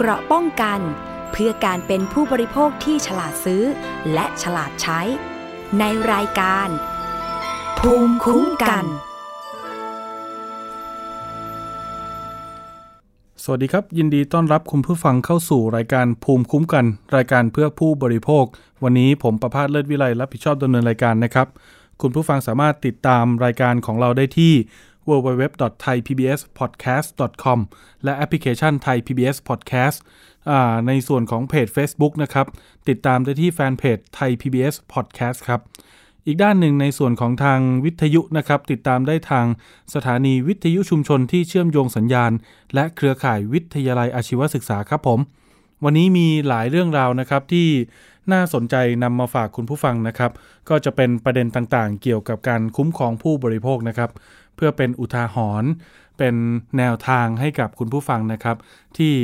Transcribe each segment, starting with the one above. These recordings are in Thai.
เกราะป้องกัน เพื่อการเป็นผู้บริโภคที่ฉลาดซื้อ และฉลาดใช้ ในรายการ ภูมิคุ้มกัน สวัสดีครับ ยินดีต้อนรับคุณผู้ฟังเข้าสู่รายการภูมิคุ้มกัน รายการเพื่อผู้บริโภค วันนี้ผมประพาสเลิศวิไลรับผิดชอบดำเนินรายการนะครับ คุณผู้ฟังสามารถติดตามรายการของเราได้ที่ www.thaipbspodcast.com และแอปพลิเคชัน Thai PBS Podcast ในส่วนของเพจ Facebook นะครับ ติดตามได้ที่แฟนเพจ Thai PBS Podcast ครับ อีกด้านหนึ่งในส่วนของทางวิทยุนะครับ ติดตามได้ทางสถานีวิทยุชุมชนที่เชื่อมโยงสัญญาณ และเครือข่ายวิทยาลัยอาชีวศึกษาครับผม วันนี้มีหลายเรื่องราวนะครับที่น่าสนใจนำมาฝากคุณผู้ฟังนะครับ ก็จะเป็นประเด็นต่างๆ เกี่ยวกับการคุ้มครองผู้บริโภคนะครับ เพื่อเป็นอุทาหรณ์เป็นแนวทางให้กับคุณผู้ฟังนะครับ ที่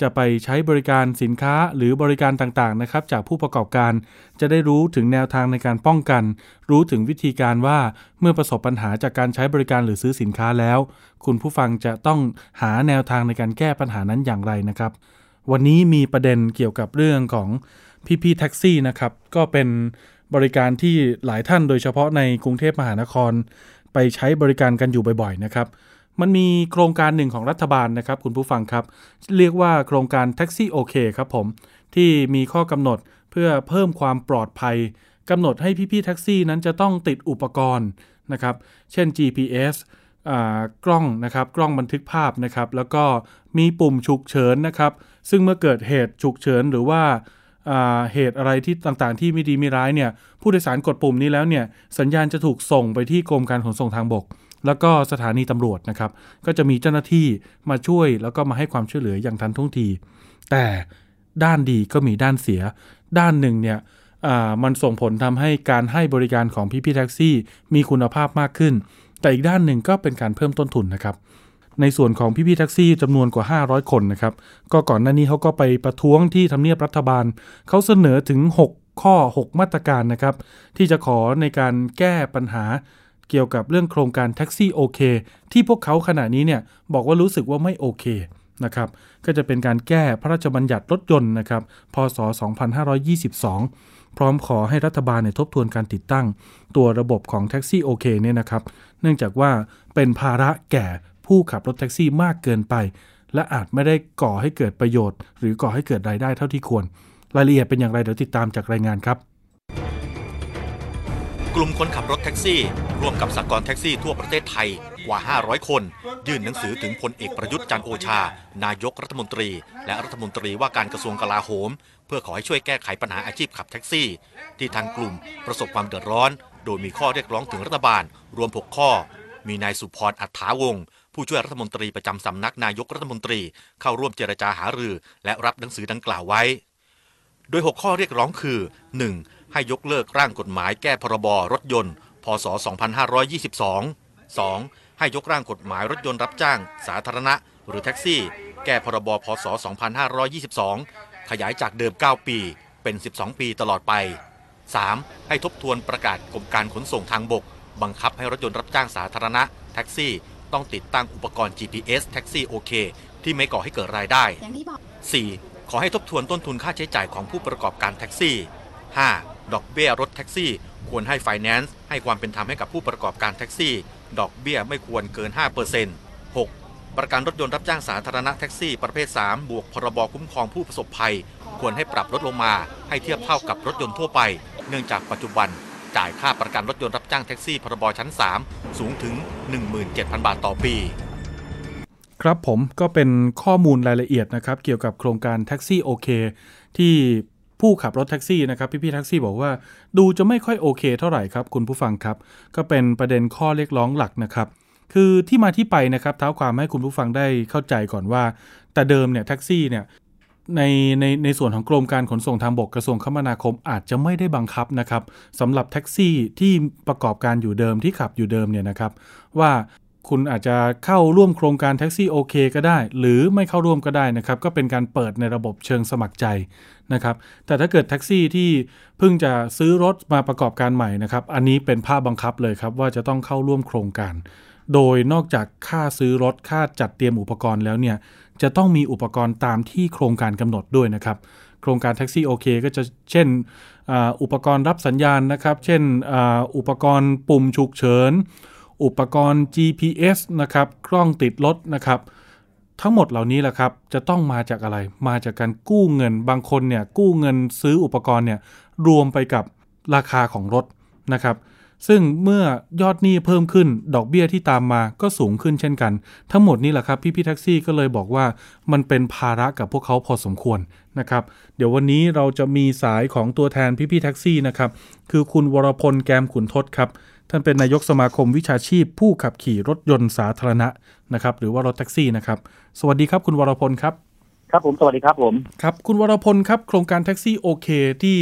จะไปใช้บริการสินค้าหรือบริการต่างๆนะครับ จากผู้ประกอบการจะได้รู้ถึงแนวทางในการป้องกัน รู้ถึงวิธีการว่าเมื่อประสบปัญหาจากการใช้บริการหรือซื้อสินค้าแล้ว คุณผู้ฟังจะต้องหาแนวทางในการแก้ปัญหานั้นอย่างไรนะครับ วันนี้มีประเด็นเกี่ยวกับเรื่องของพี่พี่ๆแท็กซี่นะครับ ก็เป็นบริการที่หลายท่านโดยเฉพาะในกรุงเทพมหานคร ไปใช้บริการกันอยู่บ่อยๆนะครับ มันมีโครงการหนึ่งของรัฐบาลนะครับ คุณผู้ฟังครับ เรียกว่าโครงการแท็กซี่โอเคครับผม ที่มีข้อกำหนดเพื่อเพิ่มความปลอดภัยกำหนดให้พี่ๆแท็กซี่นั้นจะต้องติดอุปกรณ์นะครับ เช่น GPS กล้องนะครับกล้องบันทึกภาพนะครับ แล้วก็มีปุ่มฉุกเฉินนะครับ ซึ่งเมื่อเกิดเหตุฉุกเฉินหรือว่า เหตุอะไรที่ต่างๆ ที่ไม่ดีไม่ร้ายเนี่ยผู้โดยสารกดปุ่มนี้แล้วเนี่ยสัญญาณจะถูกส่งไปที่กรมการขนส่งทางบก แล้วก็สถานีตำรวจนะครับ ก็จะมีเจ้าหน้าที่มาช่วยแล้วก็มาให้ความช่วยเหลืออย่างทันท่วงที แต่ด้านดีก็มีด้านเสีย ด้านหนึ่งเนี่ยมันส่งผลทำให้การให้บริการของพี่พี่ๆแท็กซี่ มีคุณภาพมากขึ้น แต่อีกด้านหนึ่งก็เป็นการเพิ่มต้นทุนนะครับ ในส่วนของพี่พี่ๆแท็กซี่จำนวนกว่า 500 คนนะครับ ก็ก่อนหน้านี้เขาก็ไปประท้วงที่ทำเนียบรัฐบาล เขาเสนอถึง 6 ข้อ 6 มาตรการนะครับ ที่จะขอในการแก้ปัญหาเกี่ยวกับเรื่องโครงการแท็กซี่โอเคที่พวกเขาขณะนี้เนี่ยบอกว่ารู้สึกว่าไม่โอเคนะครับ ก็จะเป็นการแก้พระราชบัญญัติรถยนต์นะครับ พศ 2522 พร้อมขอให้รัฐบาลเนี่ยทบทวนการติดตั้ง ตัวระบบของแท็กซี่โอเคเนี่ยนะครับ เนื่องจากว่าเป็นภาระแก่ ผู้ขับรถแท็กซี่มากเกินไป และอาจไม่ได้ก่อให้เกิดประโยชน์ หรือก่อให้เกิดรายได้เท่าที่ควร รายละเอียดเป็นอย่างไรเดี๋ยวติดตามจากรายงานครับ กลุ่มคนขับรถแท็กซี่ ร่วมกับสากลแท็กซี่ทั่วประเทศไทยกว่า 500 คน ยื่นหนังสือถึงพลเอกประยุทธ์จันโอชา นายกรัฐมนตรี และรัฐมนตรีว่าการกระทรวงกลาโหม เพื่อขอให้ช่วยแก้ไขปัญหาอาชีพขับแท็กซี่ ที่ทางกลุ่มประสบความเดือดร้อน โดยมีข้อเรียกร้องถึงรัฐบาล รวม 6 ข้อ มีนายสุพรอัฏฐาวงศ์ ผู้ช่วยรัฐมนตรีประจำสำนักนายกรัฐมนตรีเข้าร่วมเจรจาหารือ และรับหนังสือดังกล่าวไว้ โดย 6 ข้อเรียกร้องคือ 1. ให้ยกเลิกร่างกฎหมายแก้พรบรถยนต์ พศ 2522 2. ให้ยกร่างกฎหมายรถยนต์รับจ้าง สาธารณะ หรือแท็กซี่ แก้พรบพศ 2522 ขยายจากเดิม 9 ปี เป็น 12 ปีตลอดไป 3. ให้ทบทวนประกาศกรมการขนส่งทางบก บังคับให้รถยนต์รับจ้างสาธารณะ แท็กซี่ ต้องติดตั้งอุปกรณ์ GPS แท็กซี่โอเคที่ไม่ก่อให้เกิดรายได้ อย่างที่บอก 4. ขอให้ทบทวนต้นทุนค่าใช้จ่ายของผู้ประกอบการแท็กซี่ 5. ดอกเบี้ยรถแท็กซี่ ควรให้ไฟแนนซ์ให้ความเป็นธรรมให้กับผู้ประกอบการแท็กซี่ ดอกเบี้ยไม่ควรเกิน 5% 6. ประกันรถยนต์รับจ้างสาธารณะแท็กซี่ ประเภท 3 บวกพรบคุ้มครองผู้ประสบภัย ควรให้ปรับลดลงมา ให้เทียบเท่ากับรถยนต์ทั่วไป เนื่องจากปัจจุบัน จ่ายค่าประกันรถยนต์รับจ้างแท็กซี่พรบชั้น 3 สูงถึง 17,000 บาทต่อปี ครับผมก็เป็นข้อมูลรายละเอียดนะครับ เกี่ยวกับโครงการแท็กซี่โอเคที่ผู้ขับรถแท็กซี่นะครับพี่ๆแท็กซี่บอกว่า ดูจะไม่ค่อยโอเค เท่าไหร่ครับ คุณผู้ฟังครับ ก็เป็นประเด็นข้อเรียกร้องหลักนะครับ คือที่มาที่ไปนะครับเท้าความให้คุณผู้ฟังได้เข้าใจก่อนว่า แต่เดิมเนี่ยแท็กซี่เนี่ย ในในในส่วนของกรมการขนส่งทางบกกระทรวงคมนาคมอาจจะไม่ได้บังคับนะครับสำหรับแท็กซี่ที่ประกอบการอยู่เดิมที่ขับอยู่เดิมเนี่ยนะครับ ว่าคุณอาจจะเข้าร่วมโครงการแท็กซี่โอเคก็ได้ หรือไม่เข้าร่วมก็ได้นะครับ ก็เป็นการเปิดในระบบเชิงสมัครใจนะครับ แต่ถ้าเกิดแท็กซี่ที่เพิ่งจะซื้อรถมาประกอบการใหม่นะครับ อันนี้เป็นภาพบังคับเลยครับ ว่าจะต้องเข้าร่วมโครงการ โดยนอกจากค่าซื้อรถค่าจัดเตรียมอุปกรณ์แล้วเนี่ย จะต้องมีอุปกรณ์ตามที่โครงการกำหนดด้วยนะครับ โครงการแท็กซี่โอเคก็จะเช่นอุปกรณ์รับสัญญาณนะครับ เช่นอุปกรณ์ปุ่มฉุกเฉิน อุปกรณ์ GPS นะครับกล้องติดรถนะครับ ทั้งหมดเหล่านี้แหละครับจะต้องมาจากอะไร มาจากการกู้เงิน บางคนเนี่ยกู้เงินซื้ออุปกรณ์เนี่ยรวมไปกับราคาของรถนะครับ ซึ่งเมื่อยอดหนี้เพิ่มขึ้น ดอกเบี้ยที่ตามมาก็สูงขึ้นเช่นกัน ทั้งหมดนี้แหละครับพี่พี่ๆแท็กซี่ก็เลยบอกว่ามันเป็นภาระกับพวกเขาพอสมควรนะครับ เดี๋ยววันนี้เราจะมีสายของตัวแทนพี่พี่ๆแท็กซี่นะครับ คือคุณวรพลแกมขุนทศครับ ท่านเป็นนายกสมาคมวิชาชีพ ผู้ขับขี่รถยนต์สาธารณะนะครับ หรือว่ารถแท็กซี่นะครับ สวัสดีครับคุณวรพลครับ ครับผมสวัสดีครับผม ครับ คุณวรพลครับโครงการแท็กซี่โอเคที่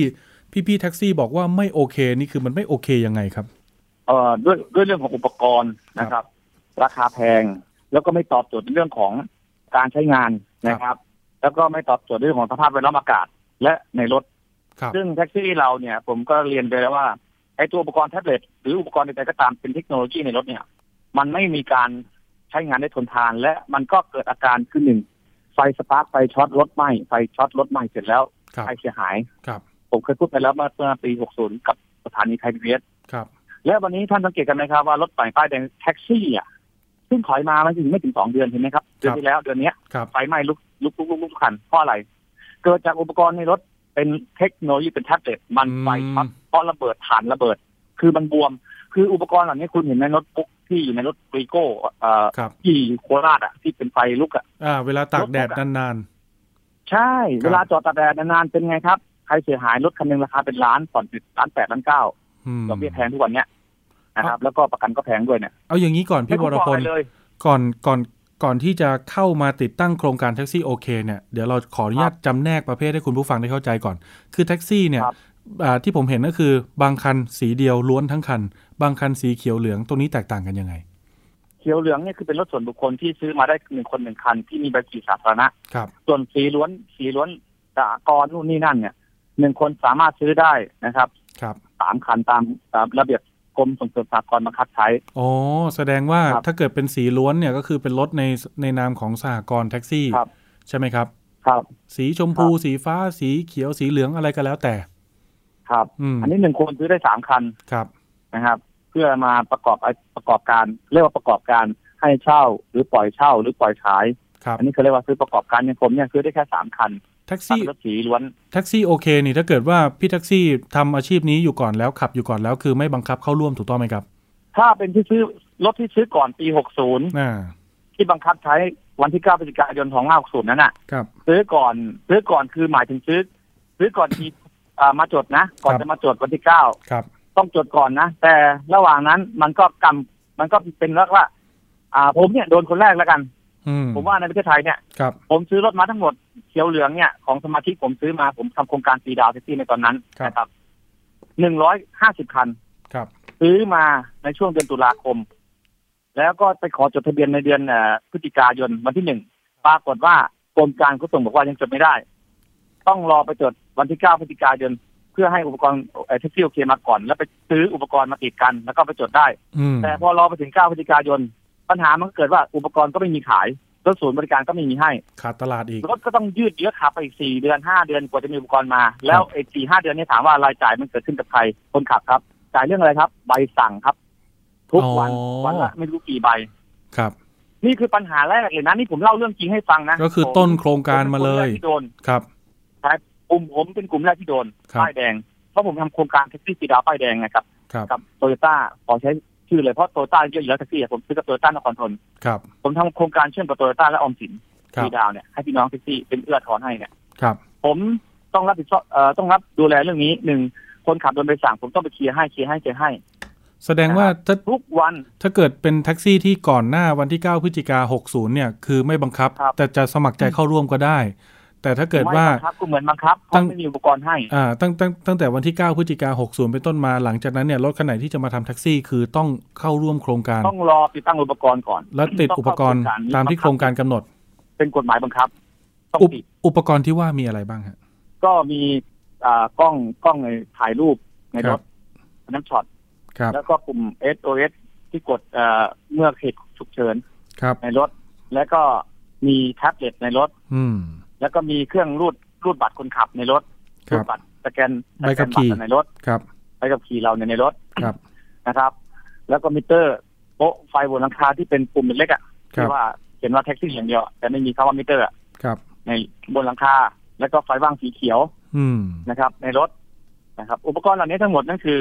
พี่ๆแท็กซี่บอกว่าไม่โอเคนี่คือมันไม่โอเคยังไงครับ เอ่อด้วยด้วยเรื่องของอุปกรณ์นะครับ ราคาแพงแล้วก็ไม่ตอบโจทย์ในเรื่องของการใช้งานนะครับ แล้วก็ไม่ตอบโจทย์เรื่องของสภาพแวดล้อมอากาศและในรถครับซึ่งแท็กซี่เราเนี่ย ผมก็เรียนไปแล้วว่าไอ้ตัวอุปกรณ์แท็บเล็ตหรืออุปกรณ์ใดๆก็ตามเป็นเทคโนโลยีในรถเนี่ย มันไม่มีการใช้งานได้ทนทาน และมันก็เกิดอาการคือหนึ่งไฟสปาร์กไฟช็อตรถไหม้ไฟช็อตรถไหม้เสร็จแล้วครับไฟเสียหายครับ ผมเคยพูดไปแล้วเมื่อเมื่อปี 60 กับสถานีไทยพีบีเอสครับ และวันนี้ท่านสังเกตกันไหมครับว่ารถใหม่ป้ายแดงแท็กซี่อะซึ่งถอยมามันถึงไม่ถึงสองเดือนเห็นไหมครับเดือนที่แล้วเดือนเนี้ยครับไฟไหม้ลุกลุกลุกลุกลุกคันเพราะอะไร เกิดจากอุปกรณ์ในรถเป็นเทคโนโลยีเป็นแท็บเล็ตมันไฟช็อตเพราะระเบิดถ่านระเบิด คือมันบวม คืออุปกรณ์เหล่านี้คุณเห็นในรถปุ๊กที่อยู่ในรถรีโก้เอ่อครับที่โคราชอะที่เป็นไฟลุกอะอ่าเวลาตากแดดนานใช่ เวลาจอดตากแดดนานๆเป็นไงครับใครเสียหายรถคันหนึงราคาเป็นล้านผ่อนติดล้านแปดล้านเก้าๆอืมดอกเบี้ยแพงทุกวันเนี้ยนะครับ แล้วก็ประกันก็แพงด้วยเนี่ยเอาอย่างนี้ก่อนพี่วรพลไม่คุ้มครองอะไรเลยก่อนก่อนก่อนที่จะเข้ามาติดตั้งโครงการแท็กซี่โอเคเนี่ยเดี๋ยวเราขออนุญาตจำแนกประเภทให้คุณผู้ฟังได้เข้าใจก่อน คือแท็กซี่เนี่ยครับอ่าที่ผมเห็นก็คือบางคันสีเดียวล้วนทั้งคัน บางคันสีเขียวเหลืองตรงนี้แตกต่างกันยังไง เขียวเหลืองเนี่ยคือเป็นรถส่วนบุคคลที่ซื้อมาได้หนึ่งคนหนึ่งคันที่มีใบขับขี่สาธารณะครับส่วนสีล้วนสีล้วนสากรณ์นู่นนี่นั่นเนี่ย หนึ่งคนสามารถซื้อได้นะครับครับสามคันตามตามระเบียบกรมส่งเสริมสากลบังคับใช้อ๋อแสดงว่าครับถ้าเกิดเป็นสีล้วนเนี่ยก็คือเป็นรถในในนามของสหกรณ์แท็กซี่ครับใช่ไหมครับ ครับ สีชมพูสีฟ้าสีเขียวสีเหลืองอะไรก็แล้วแต่ ครับอืมอันนี้หนึ่งคนซื้อได้สามคันครับนะครับ เพื่อมาประกอบประกอบการเรียกว่าประกอบการให้เช่าหรือปล่อยเช่าหรือปล่อยขายครับ อันนี้เขาเรียกว่าซื้อประกอบการอย่างผมเนี่ยซื้อได้แค่สามคันแท็กถ้าซี่เป็นรถสีล้วนแท็กซี่โอเคนี่ถ้าเกิดว่าพี่แท็กซี่ทำอาชีพนี้อยู่ก่อนแล้วขับอยู่ก่อนแล้วคือไม่บังคับเข้าร่วมถูกต้องไหมครับ ถ้าเป็นที่ซื้อรถที่ซื้อก่อนปี60อ่าที่บังคับใช้วันที่9พฤศจิกายน2560นั้นน่ะครับซื้อก่อนซื้อก่อนคือหมายถึงซื้อ ซื้อก่อนที่อ่ามาจดนะ ก่อนครับจะมาจดวันที่ครับ9ต้องจดก่อนนะ แต่ระหว่างนั้นมันก็กำมันก็เป็นแล้วว่า อ่าผมเนี่ยโดนคนแรกแล้วกันอืม ผมว่าในประเทศไทยเนี่ยครับผมซื้อรถมาทั้งหมดเขียวเหลืองเนี่ยของสมาชิกผมซื้อมาผมทำโครงการสีดาวแท็กซี่ในตอนนั้นนะครับหนึ่งร้อยห้าสิบคันครับ ซื้อมาในช่วงเดือนตุลาคม แล้วก็ไปขอจดทะเบียนในเดือนเอ่อพฤศจิกายนวันที่หนึ่งปรากฏว่ากรมการขนส่งบอกว่ายังจดไม่ได้ ต้องรอไปจดวันที่เก้าพฤศจิกายนเพื่อให้อุปกรณ์เอ่อแท็กซี่โอเคมาก่อน แล้วไปซื้ออุปกรณ์มาติดกันแล้วก็ไปจดได้อืมแต่พอรอไปถึงเก้าพฤศจิกายน ปัญหามันก็เกิดว่าอุปกรณ์ก็ไม่มีขายรถศูนย์บริการก็ไม่มีให้ขาดตลาดอีกรถก็ต้องยืดเยื้อขับไปอีกสี่เดือนห้าเดือนกว่าจะมีอุปกรณ์มา แล้วไอ้สี่ห้าเดือนนี้ถามว่ารายจ่ายมันเกิดขึ้นกับใครคนขับครับ จ่ายเรื่องอะไรครับ ใบสั่งครับ ทุกวันอ๋อวันละไม่รู้กี่ใบครับ นี่คือปัญหาแรกเลยนะนี่ผมเล่าเรื่องจริงให้ฟังนะก็คือต้นโครงการมาเลยผมเป็นคนแรกที่โดนครับกลุ่มผมเป็นกลุ่มแรกที่โดนครับป้ายแดงเพราะผมทำโครงการแท็กซี่สีดาวป้ายแดงนะครับครับกับโตโยต้าขอใช้ ชื่อเลยเพราะโตโยต้าเยอะอยู่แล้วแท็กซี่อะผมซื้อกับโตโยต้านครทนครับ ผมทำโครงการเชื่อมกับโตโยต้าและออมสินครัสีบดาวเนี่ยให้พี่น้องแท็กซี่เป็นเอื้อถอนให้เนี่ยครับ ผมต้องรับผิดชอบเอ่อต้องรับดูแลเรื่องนี้หนึ่งคนขับโดนใบสั่งผมต้องไปเคลียร์ให้เคลียร์ให้เคลียร์ให้ แสดงว่าถ้าทุกวันถ้าเกิดเป็นแท็กซี่ที่ก่อนหน้าวันที่ 9 พฤศจิกา60 เนี่ย คือไม่บังคับครับแต่จะสมัครใจเข้าร่วมก็ได้ แต่ถ้าเกิดว่าไม่บังคับก็เหมือนบังคับเพตั้ราะงไม่มีอุปกรณ์ให้อ่าตั้งตั้งตั้งแต่วันที่ 9 พฤศจิกา60 เป็นต้นมาหลังจากนั้นเนี่ยรถคันไหนที่จะมาทำแท็กซี่ คือต้องเข้าร่วมโครงการ ต้องรอติดตั้งอุปกรณ์ก่อน และติดอุปกรณ์ตามที่โครงการกำหนด เป็นกฎหมายบังคับต้องอุปติดอุปกรณ์ที่ว่ามีอะไรบ้างฮะก็มีอ่ากล้องกล้องในถ่ายรูปในครรัถบอันนั้นช็อตครับแล้วก็ปุ่ม SOS ที่กดเอ่อเมื่อเหตุฉุกเฉินครับในรถ แล้วก็มีแท็บเล็ตในรถ อืม แล้วก็มีเครื่องรูดรูดบัตรคนขับในรถครัรูบดบัตรสแกนใบขับขี่สแกนตในรถครับใบขับขี่เราเนี่ยในรถครับนะครับ แล้วก็มิเตอร์โป๊ะไฟบนหลังคาที่เป็นปุ่มเล็กๆอะครัที่บว่าเขียนว่าแท็กซี่อย่างเดียว แต่ไม่มีคำว่ามิเตอร์อะครับ ในบนหลังคาแล้วก็ไฟว่างสีเขียว อืมนะครับ ในรถนะครับ อุปกรณ์เหล่านี้ทั้งหมดนั่นคือ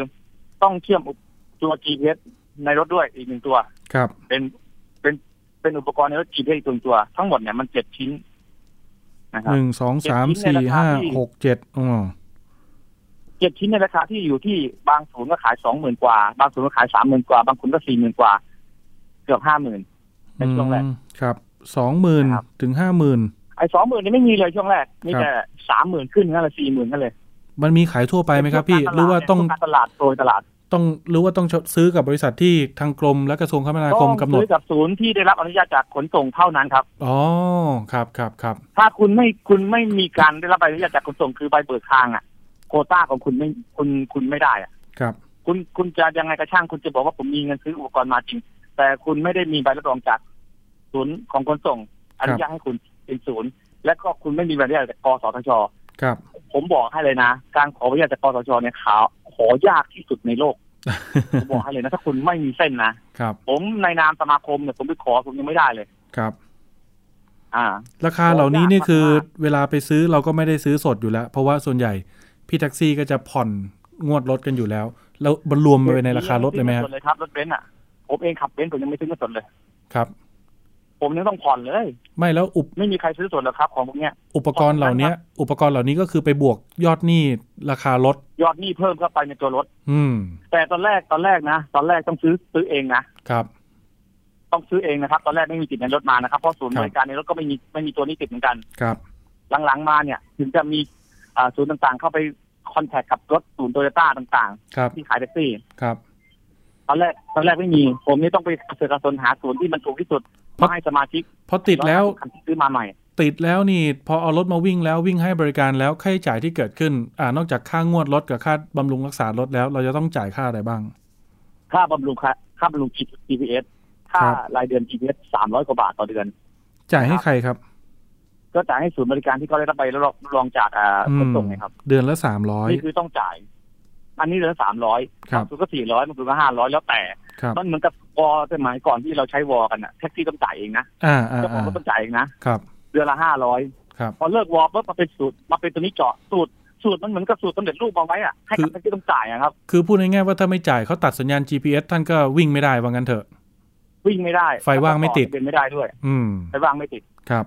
ต้องเชื่อมอุปตัว GPS ในรถด้วยอีกหนึ่งตัว ครับ เป็นเป็นเป็นอุปกรณ์ในรถ GPS อีกหนึ่งตัว ทั้งหมดเนี่ยมันเจ็ดชิ้น นะคหรับนึ่งสองสามเจ็ดชิ้นในสี่ราคาห้าที่หกเจ็ดอ๋อเจ็ดชิ้นในราคาที่อยู่ที่บางศูนย์ก็ขายสองหมื่นกว่า บางศูนย์ก็ขายสามหมื่นกว่า บางคนก็สี่หมื่นกว่า เกือบห้าหมื่นในช่วงแรกอืมครับสองหมื่นนะครับถึงห้าหมื่นไอ้สองหมื่นนี่ไม่มีเลยช่วงแรกมีครับแต่สามหมื่นขึ้นนั่นแหละสี่หมื่นนั่นเลย มันมีขายทั่วไปไหมครับพี่หรือว่าต้องพกการตลาดโดยตลาด ต้องหรือว่าต้องซื้อกับบริษัทที่ทางกรมและกระทรวงคมนาคมต้องกำหนดซื้อกับศูนย์ที่ได้รับอนุญาตจากขนส่งเท่านั้นครับอ๋อครับครับครับถ้าคุณไม่คุณไม่มีการได้รับใบอนุญาตจากขนส่งคือใบเบิกทางอะ โควต้าของคุณไม่คุณคุณไม่ได้อะครับ คุณคุณจะยังไงก็ช่างคุณจะบอกว่าผมมีเงินซื้ออุปกรณ์มาจริงแต่คุณไม่ได้มีใบรับรองจากศูนย์ของขนส่งอนุญาตให้คุณเป็นศูนย์ และก็คุณไม่มีใบอนุญาตจากกสทชครับ ผมบอกให้เลยนะ การขออนุญาตจากกสทชเนี่ยขาวข อยากที่สุดในโลกผมบอกให้เลยนะถ้าคุณไม่มีเส้นนะครับ ผมในนามสมาคมเนี่ยผมไปขอผมยังไม่ได้เลยครับ อ่า ราคาเหล่านี้นี่คือมากเวลาไปซื้อเราก็ไม่ได้ซื้อสดอยู่แล้ว เพราะว่าส่วนใหญ่พี่แท็กซี่ก็จะผ่อนงวดรถกันอยู่แล้ว แล้วบวกรวมไปในราคารถเลยไหมครับซื้องินสดเลยครับรถเบนซ์อะผมเองขับเบนซ์ผมยังไม่ซื้อเงินสดเลยครับ ผมยังต้องผ่อนเลย ไม่แล้วอุปไม่มีใครซื้อสดหรอกครับของพวกเนี้ยอุปกรณ์เหล่านี้อุปกรณ์เหล่านี้ก็คือไปบวกยอดหนี้ราคารถยอดหนี้เพิ่มเข้าไปในตัวรถ อืม แต่ตอนแรกตอนแรกนะตอนแรกต้องซื้อซื้อเองนะครับ ต้องซื้อเองนะครับ ตอนแรกไม่มีติดในรถมานะครับเพราะศูนย์ครับบริการในรถก็ไม่มีไม่มีตัวนี้ติดเหมือนกันครับ หลังๆมาเนี่ย ถึงจะมีอ่าศูนย์ต่างๆ เข้าไปคอนแทคกับรถศูนย์โตโยต้าต่างครับๆที่ขายแท็กซี่ครับตอนแรกตอนแรกไม่มี ผมนี่ต้องไปเสือกกระสนหาศูนย์ที่มันถูกที่สุด เพราะมาให้สมาชิกพอติดแล้วคันที่ซื้อมาใหม่ ติดแล้วนี่พอเอารถมาวิ่งแล้ววิ่งให้บริการแล้วค่าใช้จ่ายที่เกิดขึ้น อ่านอกจากค่างวดรถกับค่าบำรุงรักษารถแล้ว เราจะต้องจ่ายค่าอะไรบ้าง ค่าบำรุงค่าค่าบำรุง GPS ค่าครับรายเดือน GPS สามร้อยกว่าบาทต่อเดือน จ่ายให้ใครครับ ก็จ่ายให้ศูนย์บริการที่เขาได้รับใบรับรองจากอ่าอืขนมส่งไงครับ เดือนละสามร้อยนี่คือต้องจ่าย อันนี้เดือนสามร้อยครับบางศูนย์ก็สี่ร้อยบางศูนย์ก็ห้าร้อยแล้วแต่ครับ มันเหมือนกับวอสมัยก่อนที่เราใช้วอกันอะแท็กซี่ต้องจ่ายเองนะอ่าอ่าเจ้าของอ่าก็ต้องจ่ายเองนะครับเดือนละห้าร้อยครับพอเลิกวอปุ๊บมาเป็นสูตรมาเป็นตัวนี้เจาะสูตรสูตรมันเหมือนกับสูตรสำเร็จรูปมาไว้อะให้กับแท็กซี่ต้องจ่ายอะครับ คือพูดง่ายๆว่าถ้าไม่จ่ายเขาตัดสัญญาณ GPS ท่านก็วิ่งไม่ได้ว่างั้นเถอะ วิ่งไม่ได้ ไฟว่างไม่ติดเป็นไม่ได้ด้วย อืมไฟว่างไม่ติดครับ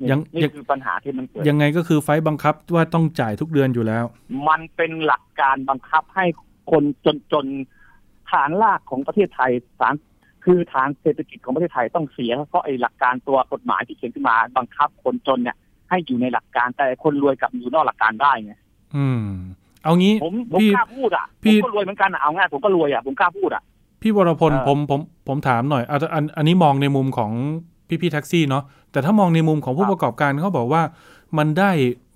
นี่ยังนี่ยังคือปัญหาที่มันเกิดยังไงก็คือไฟล์บังคับว่าต้องจ่ายทุกเดือนอยู่แล้ว มันเป็นหลักการบังคับให้คนจนจนๆ ฐานรากของประเทศไทยฐานคือฐานเศรษฐกิจของประเทศไทยต้องเสียเพราะไอ้หลักการตัวกฎหมายที่เขียนขึ้นมา บังคับคนจนเนี่ย ให้อยู่ในหลักการแต่คนรวยกลับอยู่นอกหลักการได้ไงอืม เอางี้ผมผมพี่กล้าพูดอะพี่ผมก็รวยเหมือนกันอะเอาง่ายผมก็รวยอะผมกล้าพูดอะพี่วรพลเออผมผมผมถามหน่อยเอาอันอันนี้มองในมุมของพี่พี่ๆแท็กซี่เนาะแต่ถ้ามองในมุมของผู้ประกอบการเขาบอกว่ามันได้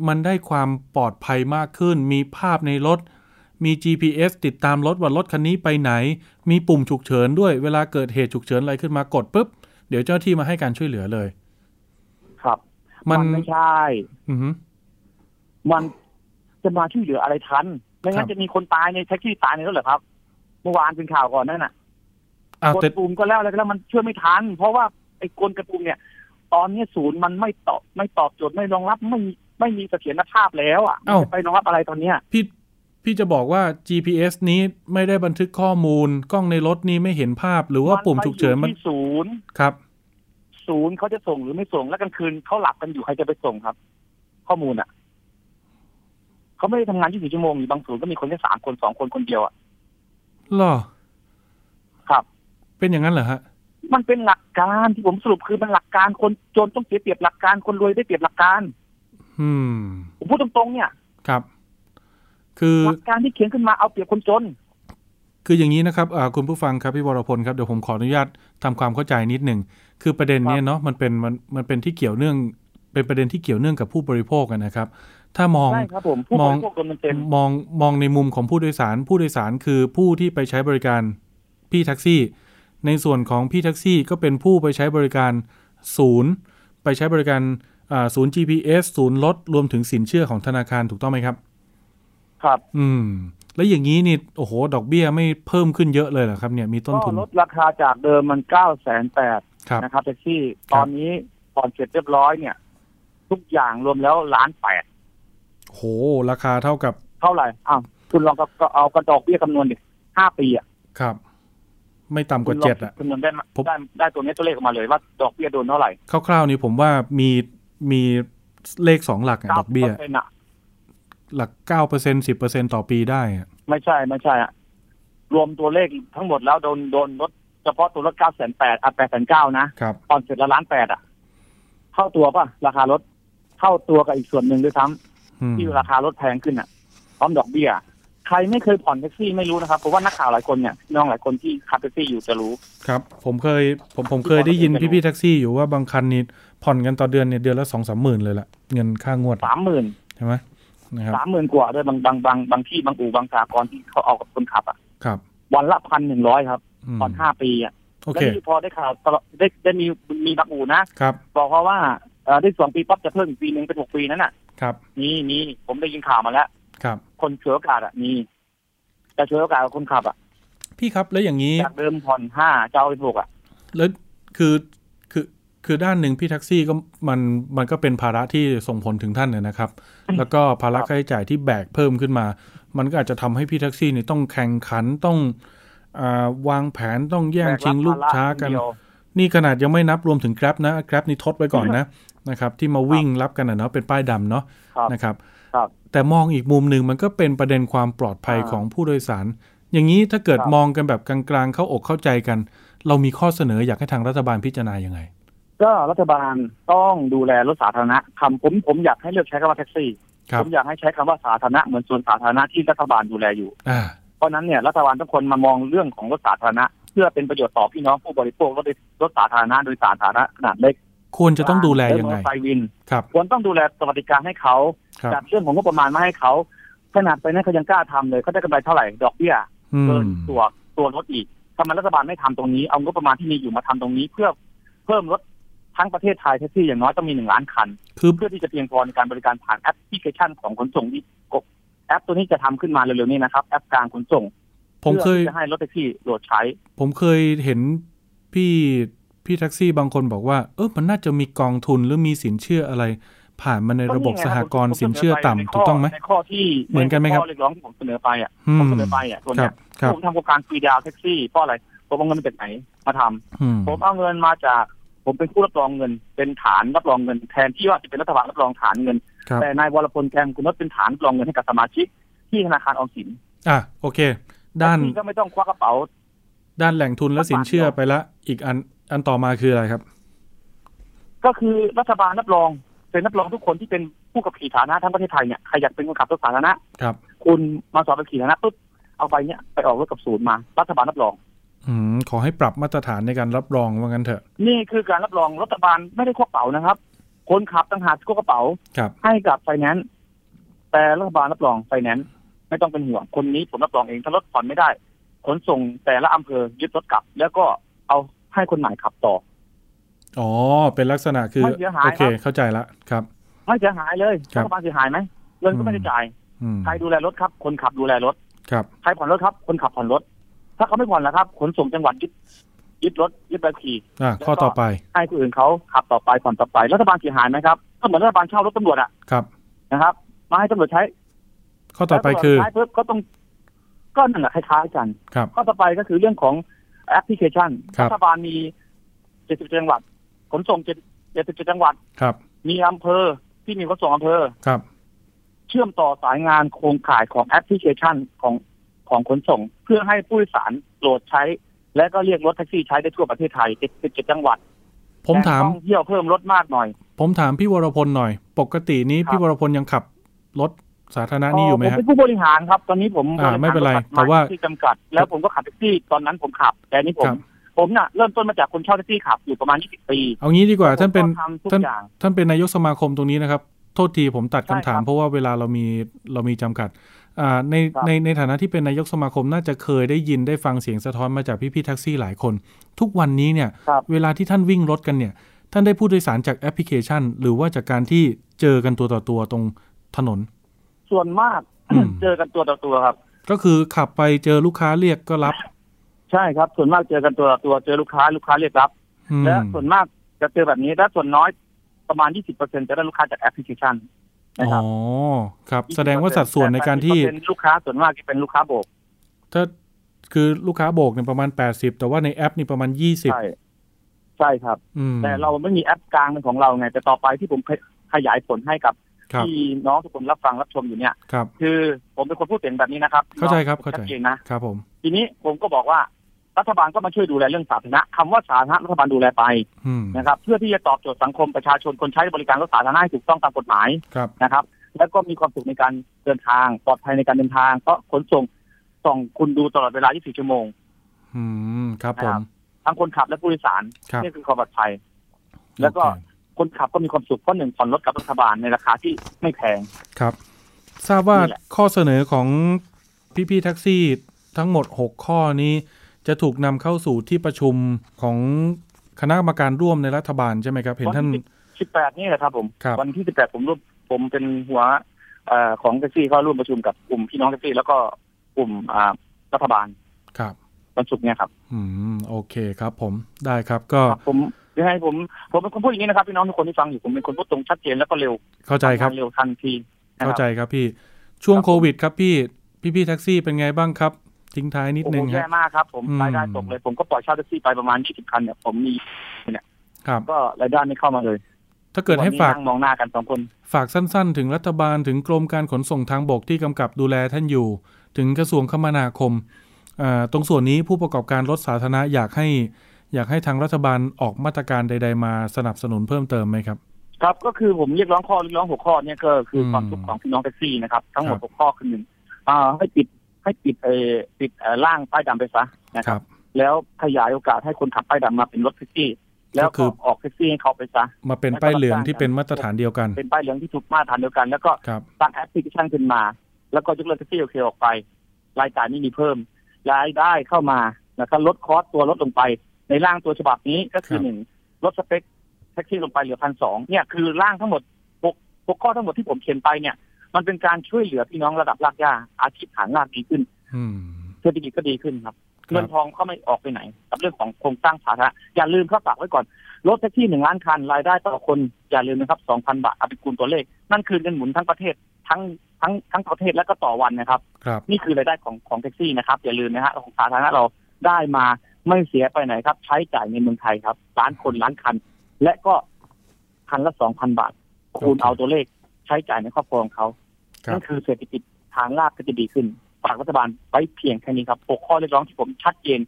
มันได้ความปลอดภัยมากขึ้น มีภาพในรถ มี GPS ติดตามรถว่ารถคันนี้ไปไหน มีปุ่มฉุกเฉินด้วยเวลาเกิดเหตุฉุกเฉินอะไรขึ้นมากดปุ๊บ เดี๋ยวเจ้าหน้าที่มาให้การช่วยเหลือเลย ครับ มันไม่ใช่ อือฮึมันจะมาช่วยเหลืออะไรทันไม่งั้ครันบจะมีคนตายในแท็กซี่ตายในรถเหรอครับ เมื่อวานเป็นข่าวก่อนนั่นน่ะอ้าวกแต่ดปุ่มก็แล้วอะไรก็แล้วมันช่วยไม่ทัน เพราะว่าไอ้กลกระปุ่มเนี่ย ตอนนี้ศูนย์มันไม่ตอบไม่ตอบโจทย์ไม่รองรับไม่ไม่มีเสถียรภาพแล้วอะมันจะไปรองรับอะไรตอนเนี้ยพี่ พี่จะบอกว่า GPS นี้ไม่ได้บันทึกข้อมูล กล้องในรถนี้ไม่เห็นภาพ หรือว่าปุ่มฉุกเฉินมันไปอยู่ที่ศูนย์ครับ ศูนย์เขาจะส่งหรือไม่ส่งแล้วกลางคืนเขาหลับกันอยู่ใครจะไปส่งครับ ข้อมูลอะเขาไม่ได้ทำงาน24ชั่วโมงอยู่บางศูนย์ก็มีคนแค่สามคนสองคนคนเดียวอะเหรอครับ เป็นอย่างนั้นเหรอฮะมันเป็นหลักการที่ผมสรุปคือมันหลักการคนจนต้องเสียเปรียบหลักการคนรวยได้เปรียบหลักการ อืมผมพูดตรงๆเนี่ย ครับ คือหลักการที่เขียนขึ้นมาเอาเปรียบคนจน คืออย่างนี้นะครับอ่าคุณผู้ฟังครับพี่วรพลครับเดี๋ยวผมขออนุญาตทำความเข้าใจนิดหนึ่งคือประเด็นเนี้ยเนาะมันเป็นมันมันเป็นที่เกี่ยวเนื่องเป็นประเด็นที่เกี่ยวเนื่องกับผู้บริโภคกันนะครับ ถ้ามองใช่ครับผมผู้มบองริโภคโดนเต็มมองมองในมุมของผู้โดยสาร ผู้โดยสารคือผู้ที่ไปใช้บริการพี่แท็กซี่ ในส่วนของพี่แท็กซี่ ก็เป็นผู้ไปใช้บริการศูนย์ ไปใช้บริการอ่าศูนย์ GPS ศูนย์รถรวมถึงสินเชื่อของธนาคารถูกต้องไหมครับ ครับ อืม แล้วอย่างนี้นี่โอ้โห ดอกเบี้ยไม่เพิ่มขึ้นเยอะเลยเหรอครับ เนี่ยมีต้นก็ทุนลดราคาจากเดิมมันเก้าแสนแปดครับนะครับแท็กซี่ครัตบอนนี้ผ่อนเสร็จเรียบร้อยเนี่ย ทุกอย่างรวมแล้วล้านแปดโห ราคาเท่ากับ เท่าไหร่อ้าวคุณลองก็ก็เอากระดอกเบี้ยคำนวณดิห้าปีอะครับ ไม่ต่ำกว่าคุณลองเจ็ดอะคำนวณได้ไหมผมได้ได้ตัวนี้ตัวเลขออกมาเลยว่าดอกเบี้ยโดนเท่าไหร่คร่าวๆนี้ผมว่ามีมีเลขสองหลักอะดอกเบี้ย หลักเก้าเปอร์เซ็นสิบเปอร์เซ็นต่อปีได้อะไม่ใช่ไม่ใช่อะรวมตัวเลขทั้งหมดแล้วโดนโดนลดเฉพาะตัวลดเก้าแสนแปดอะแปดแสนเก้านะครับผ่อนเสร็จแล้วล้านแปดอะเท่าตัวป่ะ ราคารถเท่าตัวกับอีกส่วนหนึ่งด้วยซ้ำอืมที่ราคารถแพงขึ้นอะ พร้อมดอกเบี้ยใครไม่เคยผ่อนแท็กซี่ไม่รู้นะครับเพราะว่านักข่าวหลายคนเนี่ยน้องหลายคนที่ขับแท็กซี่อยู่จะรู้ ครับ ผมเคย ผมผมเคยได้ยินพี่ๆแท็กซี่อยู่ว่าบางคันนี่ผ่อนกันต่อเดือนเนี่ยเดือนละสองสามหมื่นเลยล่ะเงินค่างวดสามหมื่นใช่ไหมนะครับ สามหมื่นกว่าด้วยบางบางบางบางที่บางอู่บางสากรณ์ที่เขาเอากับคนขับอะครับ วันละพันหนึ่งร้อยครับมผ่อนห้าปีอะโอแล้วเคนี่พอได้ข่าวตลอดได้ได้มีมีบางอู่นะครับบอกเขาว่าเอ่อได้สองปีปั๊บจะเพิ่มอีกปีหนึ่งเป็นหกปีนั้นน่ะ ครับนี่นี่ผมได้ยินข่าวมาแล้วครับ คนเฉวยโอกาสอะมีแต่เฉวยโอกาสกับคนขับอะพี่ครับแล้วอย่างนี้จากเดิมผ่อนห้าจะเอาเป็นหกอะแล้วคือ คือคือด้านหนึ่งพี่แท็กซี่ก็มันมันก็เป็นภาระที่ส่งผลถึงท่านนะนะครับ แล้วก็ภาระครับค่าใช้จ่ายที่แบกเพิ่มขึ้นมา มันก็อาจจะทำให้พี่แท็กซี่นี่ต้องแข่งขันต้องอาวางแผนต้องแย่งชิงลูกค้ากันแบรับภระคเดียวนี่ขนาดยังไม่นับรวมถึง Grab นะ Grab นี่ทดไว้ก่อนนะนะครับ ที่มาวิ่งรับกันนะเนาะเป็นป้ายดำเนาะครับนะครับครับแต่มองอีกมุมหนึ่งมันก็เป็นประเด็นความปลอดภัยอ่าของผู้โดยสาร อย่างนี้ถ้าเกิดครับมองกันแบบกลางๆเข้าอกเข้าใจกัน เรามีข้อเสนออยากให้ทางรัฐบาลพิจารณายังไง ก็รัฐบาลต้องดูแลรถสาธารณะคำผมผมอยากให้เลือกใช้คำว่าแท็กซี่ ครับผมอยากให้ใช้คำว่าสาธารณะเหมือนส่วนสาธารณะที่รัฐบาลดูแลอยู่ อ่าเพราะฉะนั้นเนี่ยรัฐบาลทุกคนมามองเรื่องของรถสาธารณะ เพื่อเป็นประโยชน์ต่อพี่น้องผู้บริโภครถโดยรถสาธารณะโดยสาธารณะขนาดเล็กควรจะต้องดูแลยังไง และมอเตอร์ไซค์วิน ครับ ควรต้องดูแลสวัสดิการให้เขาครับ จัดเรื่องของงบประมาณมาให้เขาขนาดไปนั้นเขายังกล้าทำเลยเขาได้กำไรเท่าไหร่ดอกเบี้ย อืเกิมนตัวตัวรถอีกทำไมรัฐบาลไม่ทำตรงนี้ เอางบประมาณที่มีอยู่มาทำตรงนี้เพื่อเพิ่มรถ ทั้งประเทศไทยแท็กซี่อย่างน้อยต้องมีหนึ่งล้านคัน คือเพื่อที่จะเพียงพอในการบริการผ่านแอปพลิเคชันของขนส่งที่กบแอปตัวนี้จะทำขึ้นมาเร็วๆนี้นะครับ แอปกลางขนส่ง ผมเคยพื่อที่จะให้รถแท็กซี่โหลดใช้ ผมเคยเห็นพี่พี่แท็กซี่บางคนบอกว่า เออมันน่าจะมีกองทุนหรือมีสินเชื่ออะไร ผ่านมาในระบบสหกรณ์สินเชื่อต่ำถูกต้องไหมในข้อที่เหมือนกันไหมครับข้อเรียกร้องที่ผมเสนอไปอะอืผมมเสนอไปอะส่วนครัเนี้บยครับผมทำโครงการฟรีดาวน์แท็กซี่เพราะอะไรผมเอาเงินมาจากไหนมาทำอืมผมเอาเงินมาจาก ผมเป็นผู้รับรองเงิน เป็นฐานรับรองเงินแทนที่ว่าจะเป็นรัฐบาลรับรองฐานเงินครับแต่นายวรพลแกมคุณนศเป็นฐานรับรองเงินให้กับสมาชิก ที่ธนาคารออมสิน อะโอเค ด้านแท็กซี่ก็ไม่ต้องควักกระเป๋า ด้านแหล่งทุนและสินเชื่อไปละ อีกอันอันต่อมาคืออะไรครับ ก็คือรัฐบาลรับรองเป็นรับรองทุกคนที่เป็นผู้ขับขี่สาธารณะทั้งประเทศไทยเนี่ยใครอยากเป็นคนขับรถสาธารณะครับ คุณมาสอบเป็นขี่สาธารณะปุ๊บเอาไปเนี่ยไปออกรถกับศูนย์มา รัฐบาลรับรองอืม ขอให้ปรับมาตรฐานในการรับรองว่างั้นเถอะ นี่คือการรับรองรัฐบาลไม่ได้ควักกระเป๋านะครับ คนขับต่างหากที่ควักกระเป๋าครับให้กับไฟแนนซ์แต่รัฐบาลรับรองไฟแนนซ์ไม่ต้องเป็นห่วงคนนี้ผมรับรองเองถ้ารถผ่อนไม่ได้ ขนส่งแต่ละอำเภอยึดรถกลับ แล้วก็เอาให้คนใหม่ขับต่อ อ๋อ เป็นลักษณะคือไม่เสียหายโอเคครับเข้าใจละครับ ไม่เสียหายเลยครัรับฐบาลเสียหายไหมเงินก็ไม่ได้จ่ายอืมใครดูแลรถครับ คนขับดูแลรถครับใครผ่อนรถครับ คนขับผ่อนรถ ถ้าเขาไม่ผ่อนแล้วครับ ขนส่งจังหวัดยึดยึดรถยึดใบขับขี่อะข้อต่อไป ให้คนอื่นเขาขับต่อไปผ่อนต่อไปรัฐบาลเสียหายไหมครับก็เหมือนรัฐบาลเช่ารถตำรวจอะครับนะครับ มาให้ตำรวจใช้ ข้อต่อไปคือแล้วตำรวจใช้ปุ๊บก็ต้องก็นั่นแหละคล้ายๆกันครับข้อต่อไปก็คือเรื่องของแอปพลิเคชันครับรัฐบาลมี70จังหวัด ขนส่ง77จังหวัดครับ มีอำเภอที่มีขนส่งอำเภอครับ เชื่อมต่อสายงานโครงข่ายของแอปพลิเคชันของ ของขนส่ง เพื่อให้ผู้โดยสารโหลดใช้ และก็เรียกรถแท็กซี่ใช้ได้ทั่วประเทศไทย77จังหวัด ผมถามแต่ต้องเที่ยวเพิ่มรถมากหน่อย ผมถามพี่วรพลหน่อย ปกตินี้ครับพี่วรพลยังขับรถสาธารณะนี่อยู่ไหมผมฮะเป็นผู้บริหารครับ ตอนนี้ผมอ่าไม่เป็นไรบหาแต่ว่าที่จำกัด แล้วผมก็ขับแท็กซี่ตอนนั้นผมขับ แต่นี่ผมครับผมน่ะเริ่มต้นมาจากคนเช่าแท็กซี่ขับอยู่ประมาณ 20 ปี เอางี้ดีกว่าท่านเป็นผมก็ทำทุกท่านอย่างท่านเป็นนายกสมาคมตรงนี้นะครับ โทษทีผมตัดคำใช่ถามครับเพราะว่าเวลาเรามีเรามีจำกัดอ่า ในครับในในฐานะที่เป็นนายกสมาคมน่าจะเคยได้ยินได้ฟังเสียงสะท้อนมาจากพี่ๆแท็กซี่หลายคน ทุกวันนี้เนี่ยครับเวลาที่ท่านวิ่งรถกันเนี่ย ท่านได้ผู้โดยสารจากแอปพลิเคชัน หรือว่าจากการที่เจอกันตัวต่อตัวตรงถนน ส่วนมากอืมเจอกันตัวต่อตัวครับ ก็คือขับไปเจอลูกค้าเรียกก็รับ ใช่ครับ ส่วนมากเจอกันตัวต่อตัวเจอลูกค้าลูกค้าเรียกรับอืมและส่วนมากจะเจอแบบนี้และส่วนน้อยประมาณ 20%จะได้ลูกค้าจากแอปพลิเคชัน นะคอ๋รัอบครับ แสดงว่าสัดส่วนในการที่แต่80%ลูกค้าส่วนมากจะเป็นลูกค้าโบก ถ้าคือลูกค้าโบกเนี่ยประมาณ80แต่ว่าในแอปนี่ประมาณ20ใช่ใช่ครับอืมแต่เราไม่มีแอปกลางเป็นของเราไงแต่ต่อไปที่ผมขยายผลให้กับครับที่น้องทุกคนรับฟังรับชมอยู่เนี่ยครับคือผมเป็นคนพูดเสียงแบบนี้นะครับ เข้าใจครับน้องเข้าใจชัดเจนนะ ครับผม ทีนี้ผมก็บอกว่า รัฐบาลก็มาช่วยดูแลเรื่องสาธารณะคำว่าสาธารณะรัฐบาลดูแลไปอืมนะครับ เพื่อที่จะตอบโจทย์สังคมประชาชนคนใช้บริการรถสาธารณะให้ถูกต้องตามกฎหมายครับนะครับ แล้วก็มีความสุขในการเดินทาง ปลอดภัยในการเดินทางเพราะขนส่งส่องคุณดูตลอดเวลา 24 ชั่วโมง อืมครับผครัมบทั้งคนขับและผู้โดยสารครับนี่คือความปลอดภัย แล้วก็โอเคคนขับก็มีความสุขเพราะหนึ่งผ่อนรถกับรัฐบาลในราคาที่ไม่แพงครับ ทราบว่านี่แหละข้อเสนอของพี่ๆแท็กซี่ทั้งหมด 6 ข้อนี้ จะถูกนำเข้าสู่ที่ประชุมของคณะกรรมการร่วมในรัฐบาลใช่ไหมครับ เห็นท่าน18นี่แหละครับผมครับวันที่18ผมร่วมผมเป็นหัวเอ่อของแท็กซี่เขาร่วมประชุมกับกลุ่มพี่น้องแท็กซี่แล้วก็กลุ่มอ่ารัฐบาลครับวันศุกร์เนี่ยครับ อืมโอเคครับ ผมได้ครับก็ครับผมยังไงผมผมเป็นคนพูดอย่างนี้นะครับพี่น้องทุกคนที่ฟังอยู่ผมเป็นคนพูดตรงชัดเจนแล้วก็เร็ว เข้าใจครับทำงนเร็วทันทีนะเข้าครับใจครับพี่ช่วงครับผมโควิด ครับพี่พี่ๆแท็กซี่เป็นไงบ้างครับ ทิ้งท้ายนิดโอ้นึโหงแย่ฮะมากครับผมอืมรายได้ตกเลย ผมก็ปล่อยเช่าแท็กซี่ไปประมาณ20คันเนี่ยผมมีครับก็รายได้ไม่เข้ามาเลย ถ้าเกิดให้ฝากวันนี้นั่งมองหน้ากันสองคน ฝากสั้น ๆ ถึงรัฐบาลถึงกรมการขนส่งทางบกที่กำกับดูแลท่านอยู่ ถึงกระทรวงคมนาคมอ่าตรงส่วนนี้ผู้ประกอบการรถสาธารณะอยากให้อยากให้ทางรัฐบาลออกมาตรการใด ๆ มาสนับสนุนเพิ่มเติมไหมครับ ครับก็คือผมเรียกร้องข้อเรียกร้องหัวข้อเนี่ยก็คืออมความทุกข์ของพี่น้องแท็กซี่นะครับ ทั้งหมดครับหกข้อคือหนึ่งอ่าให้ปิด ให้ปิดเออปิดเอ่อร่างป้ายดำไปซะนะคครัรับบแล้วขยายโอกาสให้คนขับป้ายดำมาเป็นรถแท็กซี่ แล้วก็คือก็ออกแท็กซี่ให้เขาไปซะมาเป็นป้ายเหลืองที่เป็นมาตรฐานเดียวกัน เป็นป้ายเหลืองที่ถูกมาตรฐานเดียวกัน แล้วก็ครับตั้งแอปพลิเคชันขึ้นมา แล้วก็ยกเลิก TAXI OK ออกไป รายจ่ายไม่มีเพิ่มรายได้เข้ามานะครับลด cost ตัวลดลงไป ในร่างตัวฉบับนี้ก็คือครับหนึ่งลดสเปคแท็กซี่ลงไปเหลือพันสองเนี่ยคือร่างทั้งหมดหกหกข้อทั้งหมดที่ผมเขียนไปเนี่ย มันเป็นการช่วยเหลือพี่น้องระดับรากหญ้าอาชีพฐานรากดีขึ้นอืมเศรษฐกิจก็ดีขึ้นครับครับเงินทองก็ไม่ออกไปไหน กับเรื่องของโครงสร้างสาธารณะอย่าลืมครับฝากไว้ก่อนรถแท็กซี่หนึ่งล้านคันรายได้ต่อคนอย่าลืมนะครับสองพันบาทเอาไปคูณตัวเลข นั่นคือเงินหมุนทั้งประเทศทั้งทั้งทั้งประเทศและก็ต่อวันนะครับครับนี่คือรายได้ของของแท็กซี่นะครับ อย่าลืมนะฮะของสาธารณะเราได้มาไม่เสียไปไหนครับ ใช้จ่ายในเมืองไทยครับล้านคนล้านคัน และก็คันละสองพันบาท คูณโอเคเอาตัวเลขใช้จ่ายในครอบครัวของเขาครับ นั่นคือเศรษฐกิจทางลาบก็จะดีขึ้นฝากรัฐบาลไว้เพียงแค่นี้ครับหกข้อเรียกร้องที่ผมชัดเจน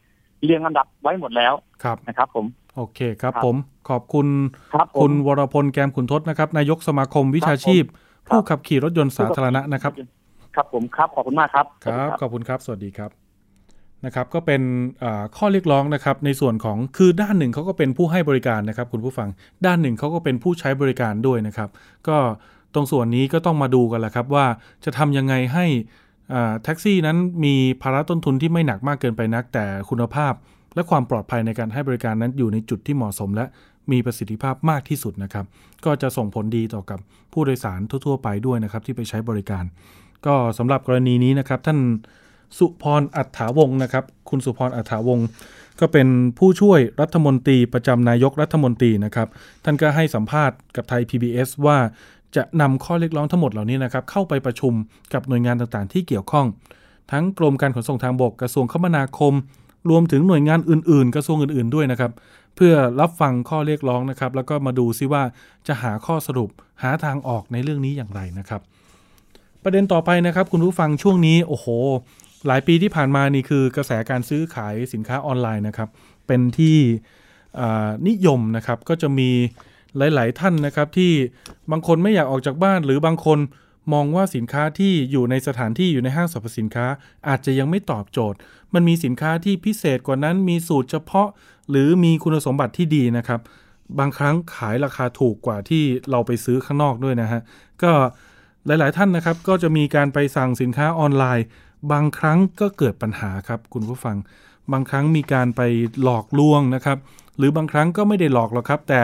เรียงลำดับไว้หมดแล้วครับนะครับ ผม โอเคครับครับผม ขอบคุณครับผมคุณวรพลแกมขุนทศนะครับนายกสมาคมวิชาชีพครับผู้ขับขี่รถยนต์สาธารณะนะครับ ครับผมครับขอบคุณมากครับคสวัสรัดีบขอบคุณครับ สวัสดีครับนะครับก็เป็นอ่าข้อเรียกร้องนะครับในส่วนของคือด้านหนึ่งเขาก็เป็นผู้ให้บริการนะครับคุณผู้ฟังด้านหนึ่งเขาก็เป็นผู้ใช้บริการด้วยนะครับ ก็ ตรงส่วนนี้ก็ต้องมาดูกันแหละครับว่าจะทำยังไงให้แท็กซี่นั้นมีภาระต้นทุนที่ไม่หนักมากเกินไปนัก แต่คุณภาพ และความปลอดภัยในการให้บริการนั้นอยู่ในจุดที่เหมาะสม และมีประสิทธิภาพมากที่สุดนะครับ ก็จะส่งผลดีต่อกับผู้โดยสารทั่ว ๆ ไปด้วยนะครับที่ไปใช้บริการ ก็สำหรับกรณีนี้นะครับ ท่านสุพรอัฏฐาวงศ์นะครับ คุณสุพรอัฏฐาวงศ์ก็เป็นผู้ช่วยรัฐมนตรีประจำนายกรัฐมนตรีนะครับ ท่านก็ให้สัมภาษณ์กับไทย PBS ว่า จะนำข้อเรียกร้องทั้งหมดเหล่านี้นะครับเข้าไปประชุมกับหน่วยงานต่างๆ ที่เกี่ยวข้อง ทั้งกรมการขนส่งทางบกกระทรวงคมนาคม รวมถึงหน่วยงานอื่น ๆ กระทรวงอื่น ๆ ด้วยนะครับ เพื่อรับฟังข้อเรียกร้องนะครับ แล้วก็มาดูซิว่าจะหาข้อสรุปหาทางออกในเรื่องนี้อย่างไรนะครับ ประเด็นต่อไปนะครับคุณผู้ฟังช่วงนี้โอ้โห หลายปีที่ผ่านมานี่คือกระแสการซื้อขายสินค้าออนไลน์นะครับเป็นที่นิยมนะครับก็จะมี หลาย ๆ ท่านนะครับที่บางคนไม่อยากออกจากบ้าน หรือบางคนมองว่าสินค้าที่อยู่ในสถานที่อยู่ในห้างสรรพสินค้า อาจจะยังไม่ตอบโจทย์ มันมีสินค้าที่พิเศษกว่านั้น มีสูตรเฉพาะ หรือมีคุณสมบัติที่ดีนะครับ บางครั้งขายราคาถูกกว่าที่เราไปซื้อข้างนอกด้วยนะฮะก็หลาย ๆ ท่านนะครับก็จะมีการไปสั่งสินค้าออนไลน์ บางครั้งก็เกิดปัญหาครับคุณผู้ฟัง บางครั้งมีการไปหลอกลวงนะครับ หรือบางครั้งก็ไม่ได้หลอกหรอกครับ แต่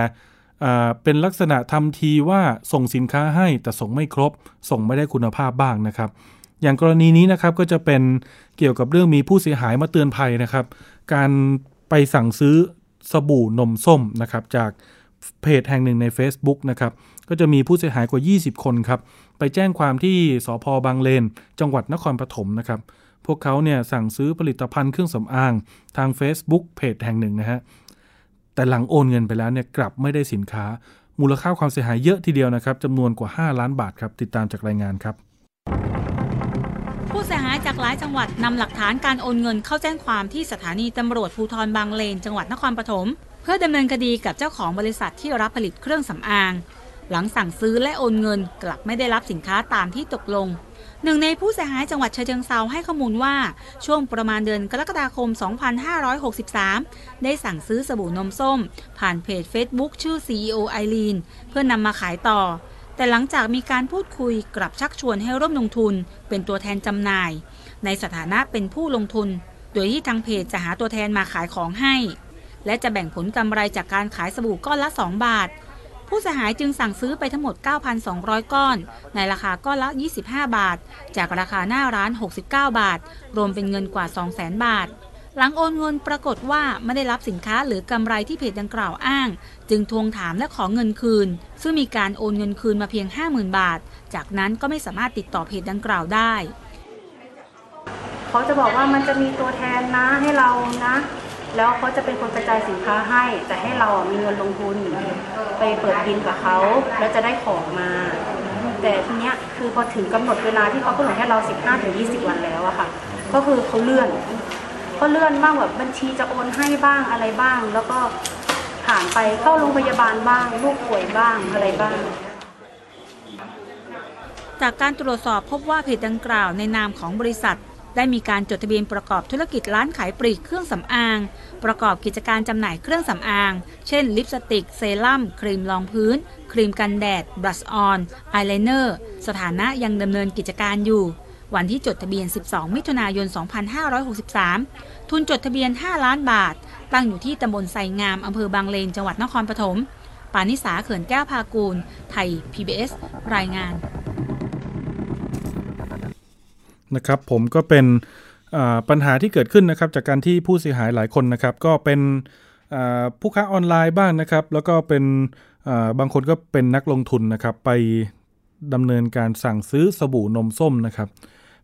เป็นลักษณะทำทีว่าส่งสินค้าให้แต่ส่งไม่ครบ ส่งไม่ได้คุณภาพบ้างนะครับ อย่างกรณีนี้นะครับก็จะเป็นเกี่ยวกับเรื่องมีผู้เสียหายมาเตือนภัยนะครับ การไปสั่งซื้อสบู่นมส้มนะครับจากเพจแห่งหนึ่งใน Facebook นะครับก็จะมีผู้เสียหายกว่า 20 คนครับไปแจ้งความที่สพบางเลน จังหวัดนครปฐมนะครับพวกเขาเนี่ยสั่งซื้อผลิตภัณฑ์เครื่องสำอางทาง Facebook เพจแห่งหนึ่งนะฮะ แต่หลังโอนเงินไปแล้วเนี่ยกลับไม่ได้สินค้า มูลค่าความเสียหายเยอะทีเดียวนะครับจำนวนกว่า 5 ล้านบาทครับ ติดตามจากรายงานครับ ผู้เสียหายจากหลายจังหวัดนำหลักฐานการโอนเงินเข้าแจ้งความที่สถานีตำรวจภูธรบางเลน จังหวัดนครปฐมเพื่อดำเนินคดีกับเจ้าของบริษัทที่รับผลิตเครื่องสำอาง หลังสั่งซื้อและโอนเงินกลับไม่ได้รับสินค้าตามที่ตกลง หนึ่งในผู้เสียหายจังหวัดเชียงเซาให้ข้อมูลว่าช่วงประมาณเดือนกรกฎาคม 2563 ได้สั่งซื้อสบู่นมส้ม ผ่านเพจ Facebook ชื่อ CEO ไอรีนเพื่อนำมาขายต่อ แต่หลังจากมีการพูดคุยกลับชักชวนให้ร่วมลงทุน เป็นตัวแทนจำหน่าย ในสถานะเป็นผู้ลงทุน โดยที่ทางเพจจะหาตัวแทนมาขายของให้ และจะแบ่งผลกำไรจากการขายสบู่ก้อนละ 2 บาท ผู้เสียหายจึงสั่งซื้อไปทั้งหมด 9,200 ก้อน ในราคาก้อนละ 25 บาท จากราคาหน้าร้าน 69 บาท รวมเป็นเงินกว่า 200,000 บาท หลังโอนเงินปรากฏว่าไม่ได้รับสินค้าหรือกำไรที่เพจดังกล่าวอ้าง จึงทวงถามและขอเงินคืน ซึ่งมีการโอนเงินคืนมาเพียง 50,000 บาท จากนั้นก็ไม่สามารถติดต่อเพจดังกล่าวได้ เขาจะบอกว่ามันจะมีตัวแทนนะให้เรานะ แล้วเขาจะเป็นคนกระจายสินค้าให้ แต่ให้เรามีเงินลงทุนไปเปิดบินกับเขาแล้วจะได้ของมา แต่ทีเนี้ยคือพอถึงกำหนดเวลาที่เขากำหนดให้เรา 15ถึง20 วันแล้วอะค่ะ ก็คือเขาเลื่อนเขาเลื่อนบ้างแบบบัญชีจะโอนให้บ้างอะไรบ้าง แล้วก็ผ่านไปเข้าโรงพยาบาลบ้างลูกป่วยบ้างอะไรบ้างจากการตรวจสอบพบว่าเพจดังกล่าวในนามของบริษัท ได้มีการจดทะเบียนประกอบธุรกิจร้านขายปลีกเครื่องสำอาง ประกอบกิจการจำหน่ายเครื่องสำอาง เช่น ลิปสติก เซรั่ม ครีมรองพื้น ครีมกันแดด บลัชออน อายไลเนอร์ สถานะยังดำเนินกิจการอยู่ วันที่จดทะเบียน 12 มิถุนายน 2563 ทุนจดทะเบียน 5 ล้านบาท ตั้งอยู่ที่ตำบลไซงามอำเภอบางเลน จังหวัดนครปฐม ปานิสาเขื่อนแก้วพากูล ไทย PBS รายงาน นะครับ ผมก็เป็นปัญหาที่เกิดขึ้นนะครับ จากการที่ผู้เสียหายหลายคนนะครับ ก็เป็นผู้ค้าออนไลน์บ้างนะครับ แล้วก็เป็นบางคนก็เป็นนักลงทุนนะครับ ไปดำเนินการสั่งซื้อสบู่นมส้มนะครับ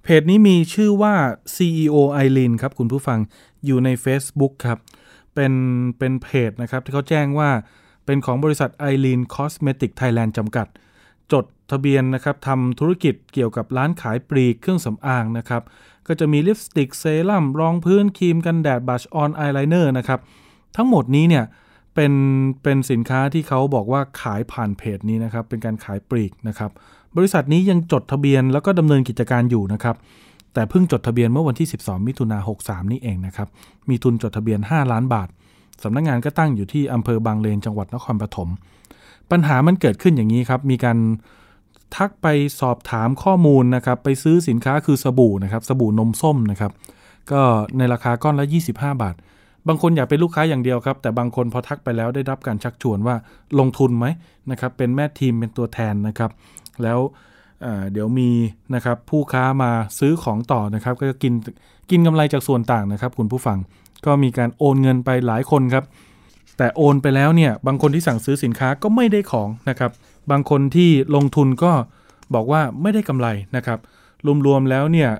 เพจนี้มีชื่อว่า CEO i r e n ครับคุณผู้ฟังอยู่ใน Facebook ครับ เป็นเป็นเพจนะครับที่เขาแจ้งว่าเป็นของบริษัท i r e n Cosmetic Thailand จำกัด จดทะเบียนนะครับทำธุรกิจเกี่ยวกับร้านขายปลีกเครื่องสำอางนะครับ ก็จะมีลิปสติกเซรั่มรองพื้นครีมกันแดด blush on อายไลเนอร์นะครับ ทั้งหมดนี้เนี่ยเป็นเป็นสินค้าที่เขาบอกว่าขายผ่านเพจนี้นะครับ เป็นการขายปลีกนะครับ บริษัทนี้ยังจดทะเบียนแล้วก็ดำเนินกิจการอยู่นะครับ แต่เพิ่งจดทะเบียนเมื่อวันที่ 12 มิถุนา63 นี่เองนะครับ มีทุนจดทะเบียน 5 ล้านบาทสำนักงงานก็ตั้งอยู่ที่อำเภอบางเลนจังหวัดนครปฐม ปัญหามันเกิดขึ้นอย่างนี้ครับ มีการทักไปสอบถามข้อมูลนะครับ ไปซื้อสินค้าคือสบู่นะครับ สบู่นมส้มนะครับ ก็ในราคาก้อนละ 25 บาท บางคนอยากเป็นลูกค้าอย่างเดียวครับ แต่บางคนพอทักไปแล้วได้รับการชักชวนว่าลงทุนไหมนะครับ เป็นแม่ทีมเป็นตัวแทนนะครับ แล้วเดี๋ยวมีนะครับผู้ค้ามาซื้อของต่อนะครับ ก็กินกินกำไรจากส่วนต่างนะครับ คุณผู้ฟังก็มีการโอนเงินไปหลายคนครับ แต่โอนไปแล้วเนี่ยบางคนที่สั่งซื้อสินค้าก็ไม่ได้ของนะครับ บางคนที่ลงทุนก็บอกว่าไม่ได้กำไรนะครับรวมๆแล้วเนี่ย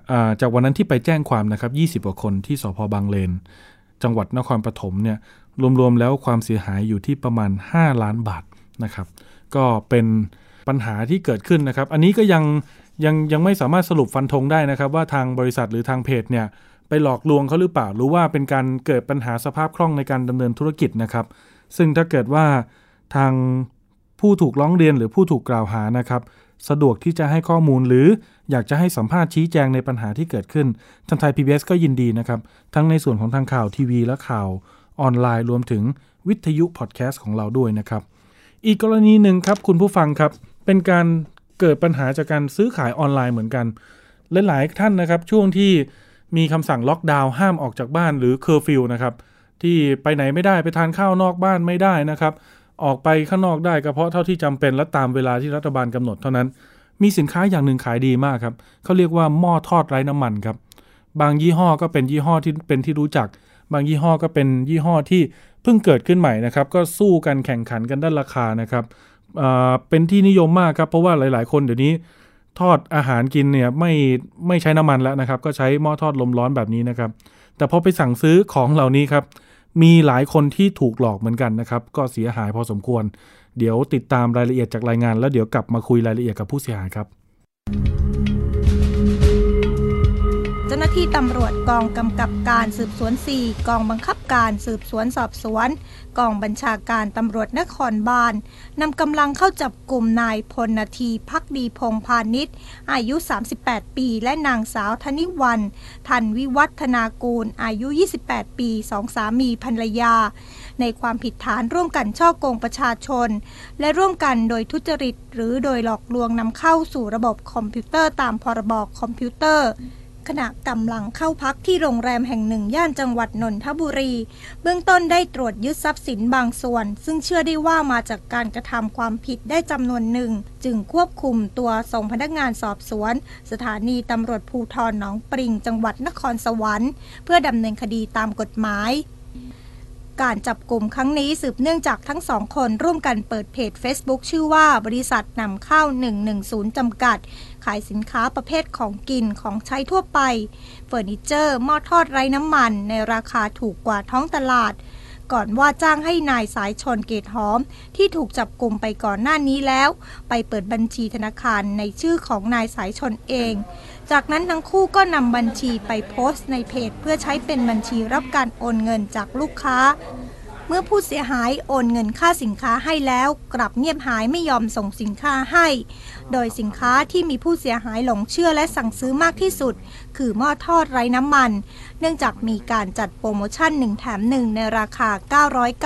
จากวันนั้นที่ไปแจ้งความนะครับ 20กว่าคนที่สพบางเลน จังหวัดนครปฐมเนี่ยรวมๆแล้วความเสียหายอยู่ที่ประมาณ 5 ล้านบาทนะครับ ก็เป็นปัญหาที่เกิดขึ้นนะครับ อันนี้ก็ยังยังยังไม่สามารถสรุปฟันธงได้นะครับ ว่าทางบริษัทหรือทางเพจเนี่ย ไปหลอกลวงเขาหรือเปล่า หรือว่าเป็นการเกิดปัญหาสภาพคล่องในการดำเนินธุรกิจนะครับ ซึ่งถ้าเกิดว่าทางผู้ถูกร้องเรียนหรือผู้ถูกกล่าวหานะครับ สะดวกที่จะให้ข้อมูลหรืออยากจะให้สัมภาษณ์ชี้แจงในปัญหาที่เกิดขึ้นทางไทย PBS ก็ยินดีนะครับ ทั้งในส่วนของทางข่าวทีวีและข่าวออนไลน์รวมถึงวิทยุพอดแคสต์ของเราด้วยนะครับ อีกกรณีหนึ่งครับคุณผู้ฟังครับ เป็นการเกิดปัญหาจากการซื้อขายออนไลน์เหมือนกัน หลายๆท่านนะครับช่วงที่ มีคำสั่งล็อกดาวน์ห้ามออกจากบ้านหรือเคอร์ฟิวนะครับที่ไปไหนไม่ได้ไปทานข้าวนอกบ้านไม่ได้นะครับ ออกไปข้างนอกได้ก็เพราะเท่าที่จำเป็นและตามเวลาที่รัฐบาลกำหนดเท่านั้น มีสินค้าอย่างหนึ่งขายดีมากครับเขาเรียกว่าหม้อทอดไร้น้ำมันครับ บางยี่ห้อก็เป็นยี่ห้อที่เป็นที่รู้จัก บางยี่ห้อก็เป็นยี่ห้อที่เพิ่งเกิดขึ้นใหม่นะครับ ก็สู้กันแข่งขันกันด้านราคานะครับเป็นที่นิยมมากครับเพราะว่าหลาย ๆ คนเดี๋ยวนี้ ทอดอาหารกินเนี่ยไม่ไม่ใช้น้ำมันแล้วนะครับ ก็ใช้หม้อทอดลมร้อนแบบนี้นะครับ แต่พอไปสั่งซื้อของเหล่านี้ครับ มีหลายคนที่ถูกหลอกเหมือนกันนะครับ ก็เสียหายพอสมควร เดี๋ยวติดตามรายละเอียดจากรายงาน แล้วเดี๋ยวกลับมาคุยรายละเอียดกับผู้เสียหายครับาหน้าที่ตำรวจกองกำกับการสืบสวน 4 กองบังคับการสืบสวนสอบสวน กองบัญชาการตำรวจนครบาลนำกำลังเข้าจับกลุ่มนายพลนาทีพักดีพงพาณิชย์อายุ 38 ปี และนางสาวธนิวันทันวิวัฒนากูล อายุ 28 ปีสองสามีภรรยา ในความผิดฐานร่วมกันช่อโกงประชาชน และร่วมกันโดยทุจริต หรือโดยหลอกลวงนำเข้าสู่ระบบคอมพิวเตอร์ตามพรบคอมพิวเตอร์ ขณะกำลังเข้าพักที่โรงแรมแห่งหนึ่งย่านจังหวัดนนทบุรี เบื้องต้นได้ตรวจยึดทรัพย์สินบางส่วน ซึ่งเชื่อได้ว่ามาจากการกระทำความผิดได้จำนวนหนึ่ง จึงควบคุมตัวส่งพนักงานสอบสวน สถานีตำรวจภูทรหนองปริง จังหวัดนครสวรรค์ เพื่อดำเนินคดีตามกฎหมายการจับกลุ่มครั้งนี้สืบเนื่องจากทั้งสองคนร่วมกันเปิดเพจ Facebook ชื่อว่าบริษัทนำเข้า 110 จำกัดายสินค้าประเภทของกินของใช้ทั่วไป เฟอร์นิเจอร์หม้อทอดไร้น้ำมัน ในราคาถูกกว่าท้องตลาด ก่อนว่าจ้างให้นายสายชนเกตหอม ที่ถูกจับกลุ่มไปก่อนหน้านี้แล้ว ไปเปิดบัญชีธนาคารในชื่อของนายสายชนเอง จากนั้นทั้งคู่ก็นำบัญชีไปโพสต์ในเพจ เพื่อใช้เป็นบัญชีรับการโอนเงินจากลูกค้า เมื่อผู้เสียหายโอนเงินค่าสินค้าให้แล้ว กลับเงียบหายไม่ยอมส่งสินค้าให้ โดยสินค้าที่มีผู้เสียหายหลงเชื่อและสั่งซื้อมากที่สุด คือหม้อทอดไร้น้ำมัน เนื่องจากมีการจัดโปรโมชั่น 1 แถม 1 ในราคา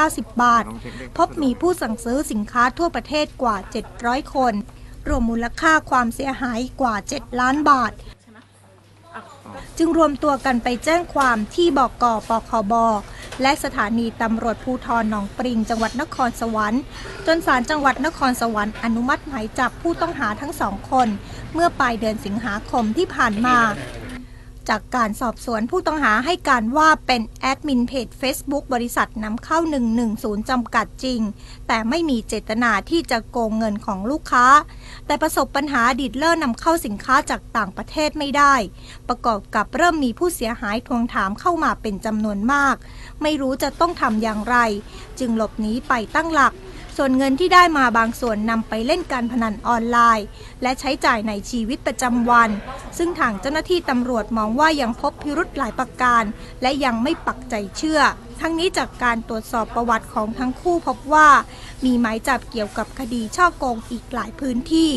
990 บาท พบมีผู้สั่งซื้อสินค้าทั่วประเทศกว่า 700 คน รวมมูลค่าความเสียหายกว่า 7 ล้านบาท จึงรวมตัวกันไปแจ้งความที่บกปคบ และสถานีตำรวจภูทรหนองปริง จังหวัดนครสวรรค์ จนศาลจังหวัดนครสวรรค์อนุมัติหมายจับผู้ต้องหาทั้งสองคน เมื่อปลายเดือนสิงหาคมที่ผ่านมา จากการสอบสวนผู้ต้องหาให้การว่าเป็นแอดมินเพจ Facebook บริษัทนำเข้า 110 จำกัดจริง แต่ไม่มีเจตนาที่จะโกงเงินของลูกค้า แต่ประสบปัญหาดิดเลอร์นำเข้าสินค้าจากต่างประเทศไม่ได้ ประกอบกับเริ่มมีผู้เสียหายทวงถามเข้ามาเป็นจำนวนมาก ไม่รู้จะต้องทำอย่างไร จึงหลบหนีไปตั้งหลัก ส่วนเงินที่ได้มาบางส่วนนำไปเล่นการพนันออนไลน์ และใช้จ่ายในชีวิตประจำวัน ซึ่งทางเจ้าหน้าที่ตำรวจมองว่ายังพบพิรุธหลายประการ และยังไม่ปักใจเชื่อ ทั้งนี้จากการตรวจสอบประวัติของทั้งคู่พบว่า มีหมายจับเกี่ยวกับคดีช่อโกงอีกหลายพื้นที่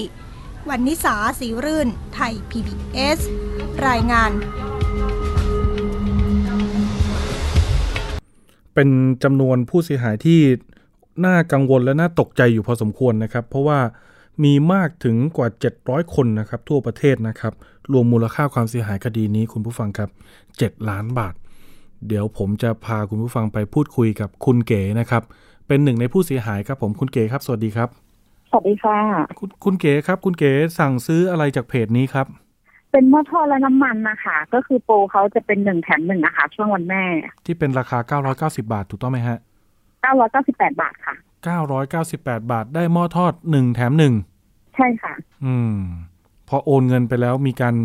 วันนิสาสีรื่น ไทย PBS รายงานเป็นจำนวนผู้เสียหายที่ น่ากังวลและน่าตกใจอยู่พอสมควรนะครับ เพราะว่ามีมากถึงกว่า 700 คนนะครับ ทั่วประเทศนะครับ รวมมูลค่าความเสียหายคดีนี้คุณผู้ฟังครับ 7 ล้านบาท เดี๋ยวผมจะพาคุณผู้ฟังไปพูดคุยกับคุณเก๋นะครับ เป็นหนึ่งในผู้เสียหายครับผมคุณเก๋ครับ สวัสดีครับ สวัสดีค่ะคุณคุณเก๋ครับ คุณเก๋สั่งซื้ออะไรจากเพจนี้ครับ เป็นหม้อทอดและน้ำมันนะคะ ก็คือโปรเขาจะเป็นหนึ่งแถมหนึ่งนะคะช่วงวันแม่ ที่เป็นราคา 990 บาทถูกต้องไหมฮะ 998 บาทค่ะ 998 บาทได้หม้อทอดหนึ่งแถมหนึ่งใช่ค่ะ อืม พอโอนเงินไปแล้วมีการ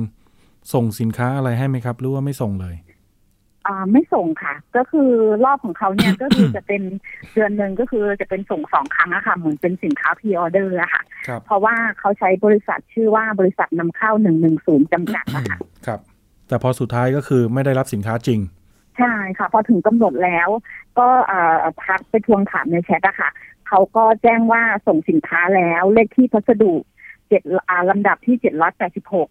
ส่งสินค้าอะไรให้ไหมครับ หรือว่าไม่ส่งเลย อ่าไม่ส่งค่ะ ก็คือรอบของเขาเนี่ยก็คือจะเป็นเดือนหนึ่งก็คือจะเป็นส่งสองครั้งอะค่ะ เหมือนเป็นสินค้าพรีออเดอร์อะค่ะเพราะว่าเขาใช้บริษัทชื่อว่าบริษัทนำเข้าหนึ่งหนึ่งศูนย์จำกัดนะคะครับ แต่พอสุดท้ายก็คือไม่ได้รับสินค้าจริง ใช่ค่ะ พอถึงกำหนดแล้ว ก็พักไปทวงถามในแชทอะค่ะเขาก็แจ้งว่าส่งสินค้าแล้วเลขที่พัสดุเจ็ดลำดับที่เจ็ดร้อยแปดสิบหก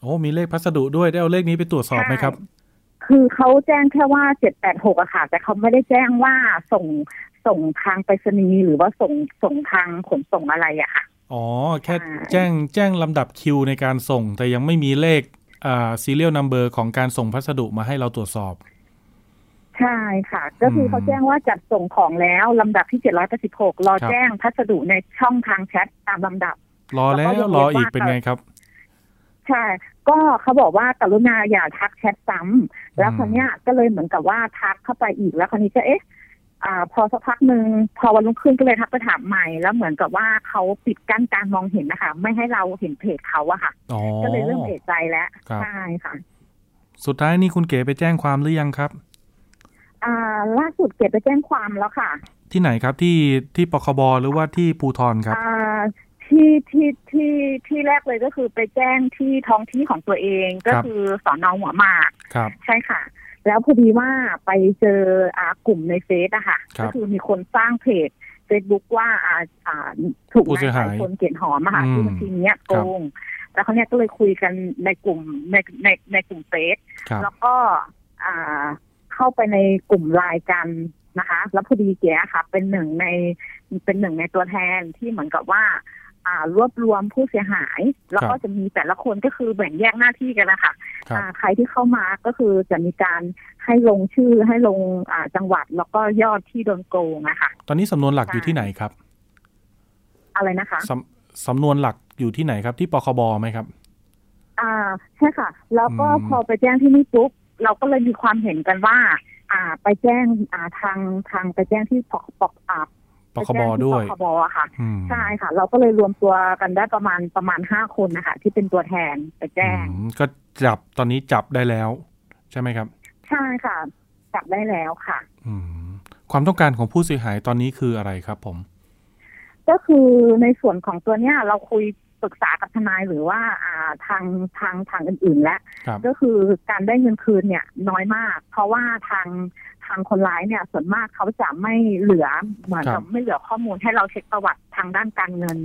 โอ้มีเลขพัสดุด้วยได้เอาเลขนี้ไปตรวจสอบไหมครับ คือเขาแจ้งแค่ว่าเจ็ดแปดหกอะค่ะ แต่เขาไม่ได้แจ้งว่าส่งส่งทางไปรษณีย์หรือว่าส่งส่งทางขนส่งอะไรอะค่ะอ๋อ แค่แจ้งแจ้งลำดับคิวในการส่ง แต่ยังไม่มีเลขอ่าซีเรียลนัมเบอร์ของการส่งพัสดุมาให้เราตรวจสอบ ใใช่ค่ะ ก็คือเขาแจ้งว่าจัดส่งของแล้วลำดับที่ 786 รอแจ้งพัสดุในช่องทางแชทตามลำดับ รอแล้วรออีกเป็นไงครับ ใช่ ก็เขาบอกว่ากรุณาอย่าทักแชทซ้ำแล้วคนเนี้ยก็เลยเหมือนกับว่าทักเข้าไปอีกแล้วคนนี้ก็เอ๊ะอ่าพอสักพักหนึ่งพอวันรุ่งขึ้นก็เลยทักไปถามใหม่แล้วเหมือนกับว่าเขาปิดกั้นการมองเห็นนะคะ ไม่ให้เราเห็นเพจเขาอะค่ะ ก็เลยเริ่มเอะใจแล้วใช่ค่ะ สุดท้ายนี่คุณเก๋ไปแจ้งความหรือยังครับ อ่าล่าสุดเก๋ไปแจ้งความแล้วค่ะ ที่ไหนครับที่ที่ปคบหรือว่าที่ภูทรครับ อ่าที่ที่ที่ที่แรกเลยก็คือไปแจ้งที่ท้องที่ของตัวเองก็คือสอนอหัวหมากครับ ใช่ค่ะ แล้วพอดีว่าไปเจออ่ากลุ่มในเฟซอะค่ะ ก็คือมีคนสร้างเพจเฟซบุ๊กว่าอ่าอ่าถูกนายสายคนเกียนหอมอะค่ะที่บัญชีนี้โกงแล้วเขาเนี้ยก็เลยคุยกันในกลุ่มในในในกลุ่มเฟซแล้วก็อ่า เข้าไปในกลุ่มไลน์กันนะคะ แล้วพอดีเก๋ค่ะ เป็นหนึ่งในเป็นหนึ่งในตัวแทนที่เหมือนกับว่า อ่ารวบรวมผู้เสียหาย แล้วก็จะมีแต่ละคนก็คือแบ่งแยกหน้าที่กันนะคะอ่าใครที่เข้ามาก็คือจะมีการให้ลงชื่อให้ลงอ่าจังหวัดแล้วก็ยอดที่โดนโกงนะคะตอนนี้สำนวนหลักอยู่ที่ไหนครับ อะไรนะคะสสำนวนหลักอยู่ที่ไหนครับ ที่ปคบไหมครับ อ่าใช่ค่ะ แล้วก็พอไปแจ้งที่นี่ปุ๊บ เราก็เลยมีความเห็นกันว่า อ่า ไปแจ้งอ่าทางทางไปแจ้งที่ปกปกอ่าปคบด้วยปคบอะค่ะ ใช่ค่ะ เราก็เลยรวมตัวกันได้ประมาณประมาณห้าคนนะคะที่เป็นตัวแทนไปแจ้ง ก็จับตอนนี้จับได้แล้ว ใช่ไหมครับ ใช่ค่ะ จับได้แล้วค่ะ อืมความต้องการของผู้เสียหายตอนนี้คืออะไรครับผม ก็คือในส่วนของตัวเนี้ยเราคุย ปรึกษากับทนายหรือว่าอ่าทางทางทางอื่นๆแล้วก็คือการได้เงินคืนเนี่ยน้อยมาก เพราะว่าทางทางคนร้ายเนี่ยส่วนมากเขาจะไม่เหลือเหมือนกับไม่เหลือข้อมูลให้เราเช็คประวัติทางด้านการเงิน